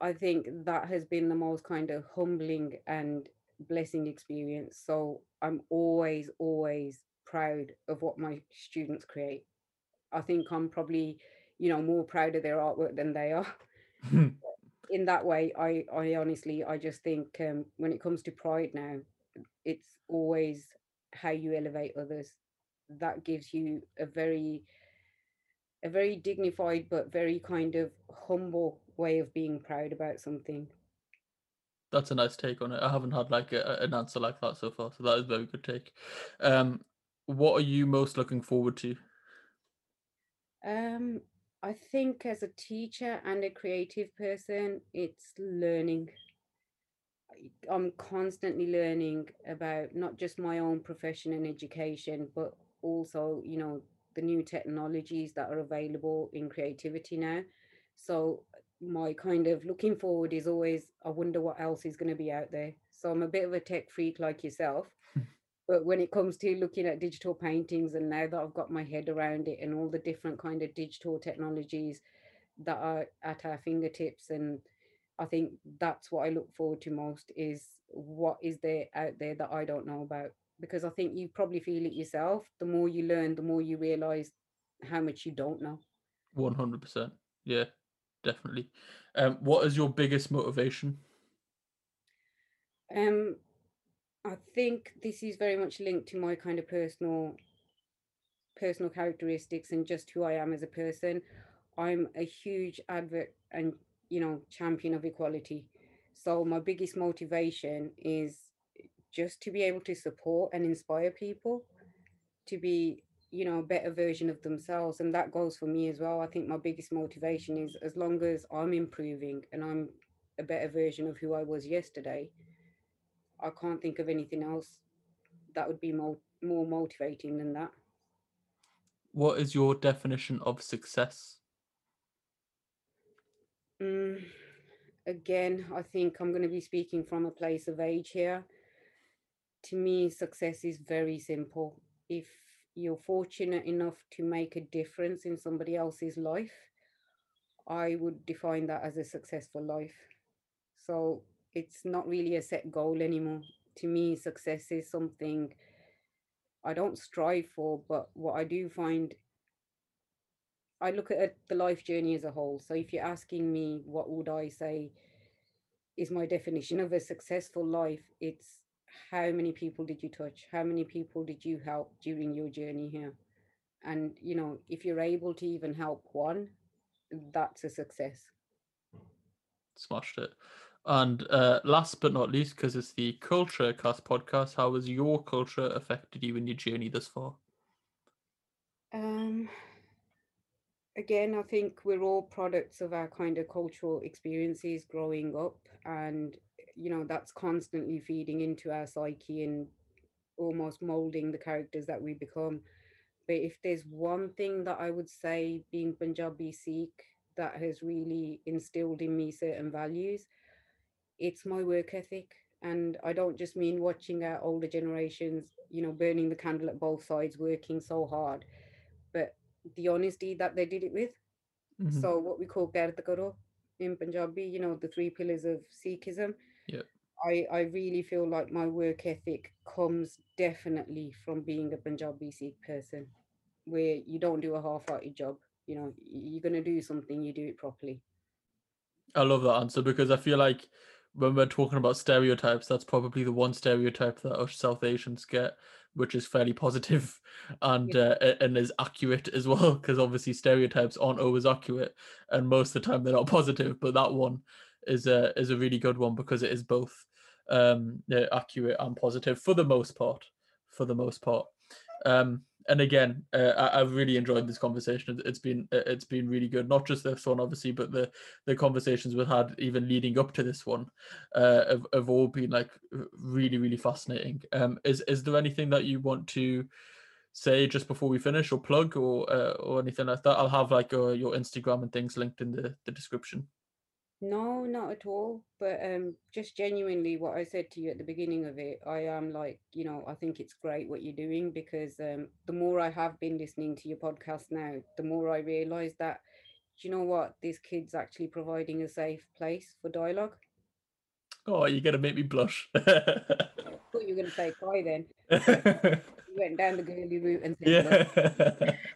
I think that has been the most kind of humbling and blessing experience. So I'm always, always proud of what my students create. I think I'm probably, you know, more proud of their artwork than they are. In that way, I I honestly I just think um, when it comes to pride now, it's always how you elevate others. That gives you a very a very dignified but very kind of humble way of being proud about something. That's a nice take on it. I haven't had like a, an answer like that so far, so that is a very good take. Um, what are you most looking forward to? Um, I think as a teacher and a creative person, it's learning. I'm constantly learning about not just my own profession and education, but also, you know, the new technologies that are available in creativity now. So my kind of looking forward is always, I wonder what else is going to be out there. So I'm a bit of a tech freak like yourself. Hmm. But when it comes to looking at digital paintings, and now that I've got my head around it and all the different kind of digital technologies that are at our fingertips, and I think that's what I look forward to most is what is there out there that I don't know about. Because I think you probably feel it yourself. The more you learn, the more you realize how much you don't know. One hundred percent. Yeah, definitely. Um, what is your biggest motivation? Um, I think this is very much linked to my kind of personal personal characteristics and just who I am as a person. I'm a huge advocate and you know champion of equality. So my biggest motivation is just to be able to support and inspire people to be you know a better version of themselves and that goes for me as well. I think my biggest motivation is as long as I'm improving and I'm a better version of who I was yesterday, I can't think of anything else that would be more more motivating than that. What is your definition of success? Mm, again, I think I'm going to be speaking from a place of age here. To me, success is very simple. If you're fortunate enough to make a difference in somebody else's life, I would define that as a successful life. So it's not really a set goal anymore. To me, success is something I don't strive for, but what I do find, I look at the life journey as a whole. So if you're asking me, what would I say is my definition of a successful life? It's how many people did you touch? How many people did you help during your journey here? And, you know, if you're able to even help one, that's a success. Smashed it. And uh, last but not least, because it's the KultureKast podcast, how has your culture affected you in your journey thus far? Um, again, I think we're all products of our kind of cultural experiences growing up, and you know that's constantly feeding into our psyche and almost molding the characters that we become. But if there's one thing that I would say, being Punjabi Sikh, that has really instilled in me certain values, it's my work ethic. And I don't just mean watching our older generations, you know, burning the candle at both sides, working so hard, but the honesty that they did it with. Mhm. So what we call Gard in Punjabi, you know, the three pillars of Sikhism. Yeah. I, I really feel like my work ethic comes definitely from being a Punjabi Sikh person, where you don't do a half-hearted job. You know, you're gonna do something, you do it properly. I love that answer because I feel like when we're talking about stereotypes, that's probably the one stereotype that us South Asians get, which is fairly positive and uh, and is accurate as well. Because obviously stereotypes aren't always accurate, and most of the time they're not positive. But that one is a is a really good one because it is both um, accurate and positive for the most part. For the most part. Um, and again, uh, I, I've really enjoyed this conversation. It- It's been it's been really good. Not just this one, obviously, but the the conversations we've had even leading up to this one uh, have, have all been like really really fascinating. Um, is is there anything that you want to say just before we finish, or plug, or uh, or anything like that? I'll have like uh, your Instagram and things linked in the the description. No, not at all. But um, just genuinely, what I said to you at the beginning of it, I am like, you know, I think it's great what you're doing because um, the more I have been listening to your podcast now, the more I realise that, do you know what, this kid's actually providing a safe place for dialogue. Oh, you're gonna make me blush. I thought you were going to say cry then. You went down the girly route and said, yeah.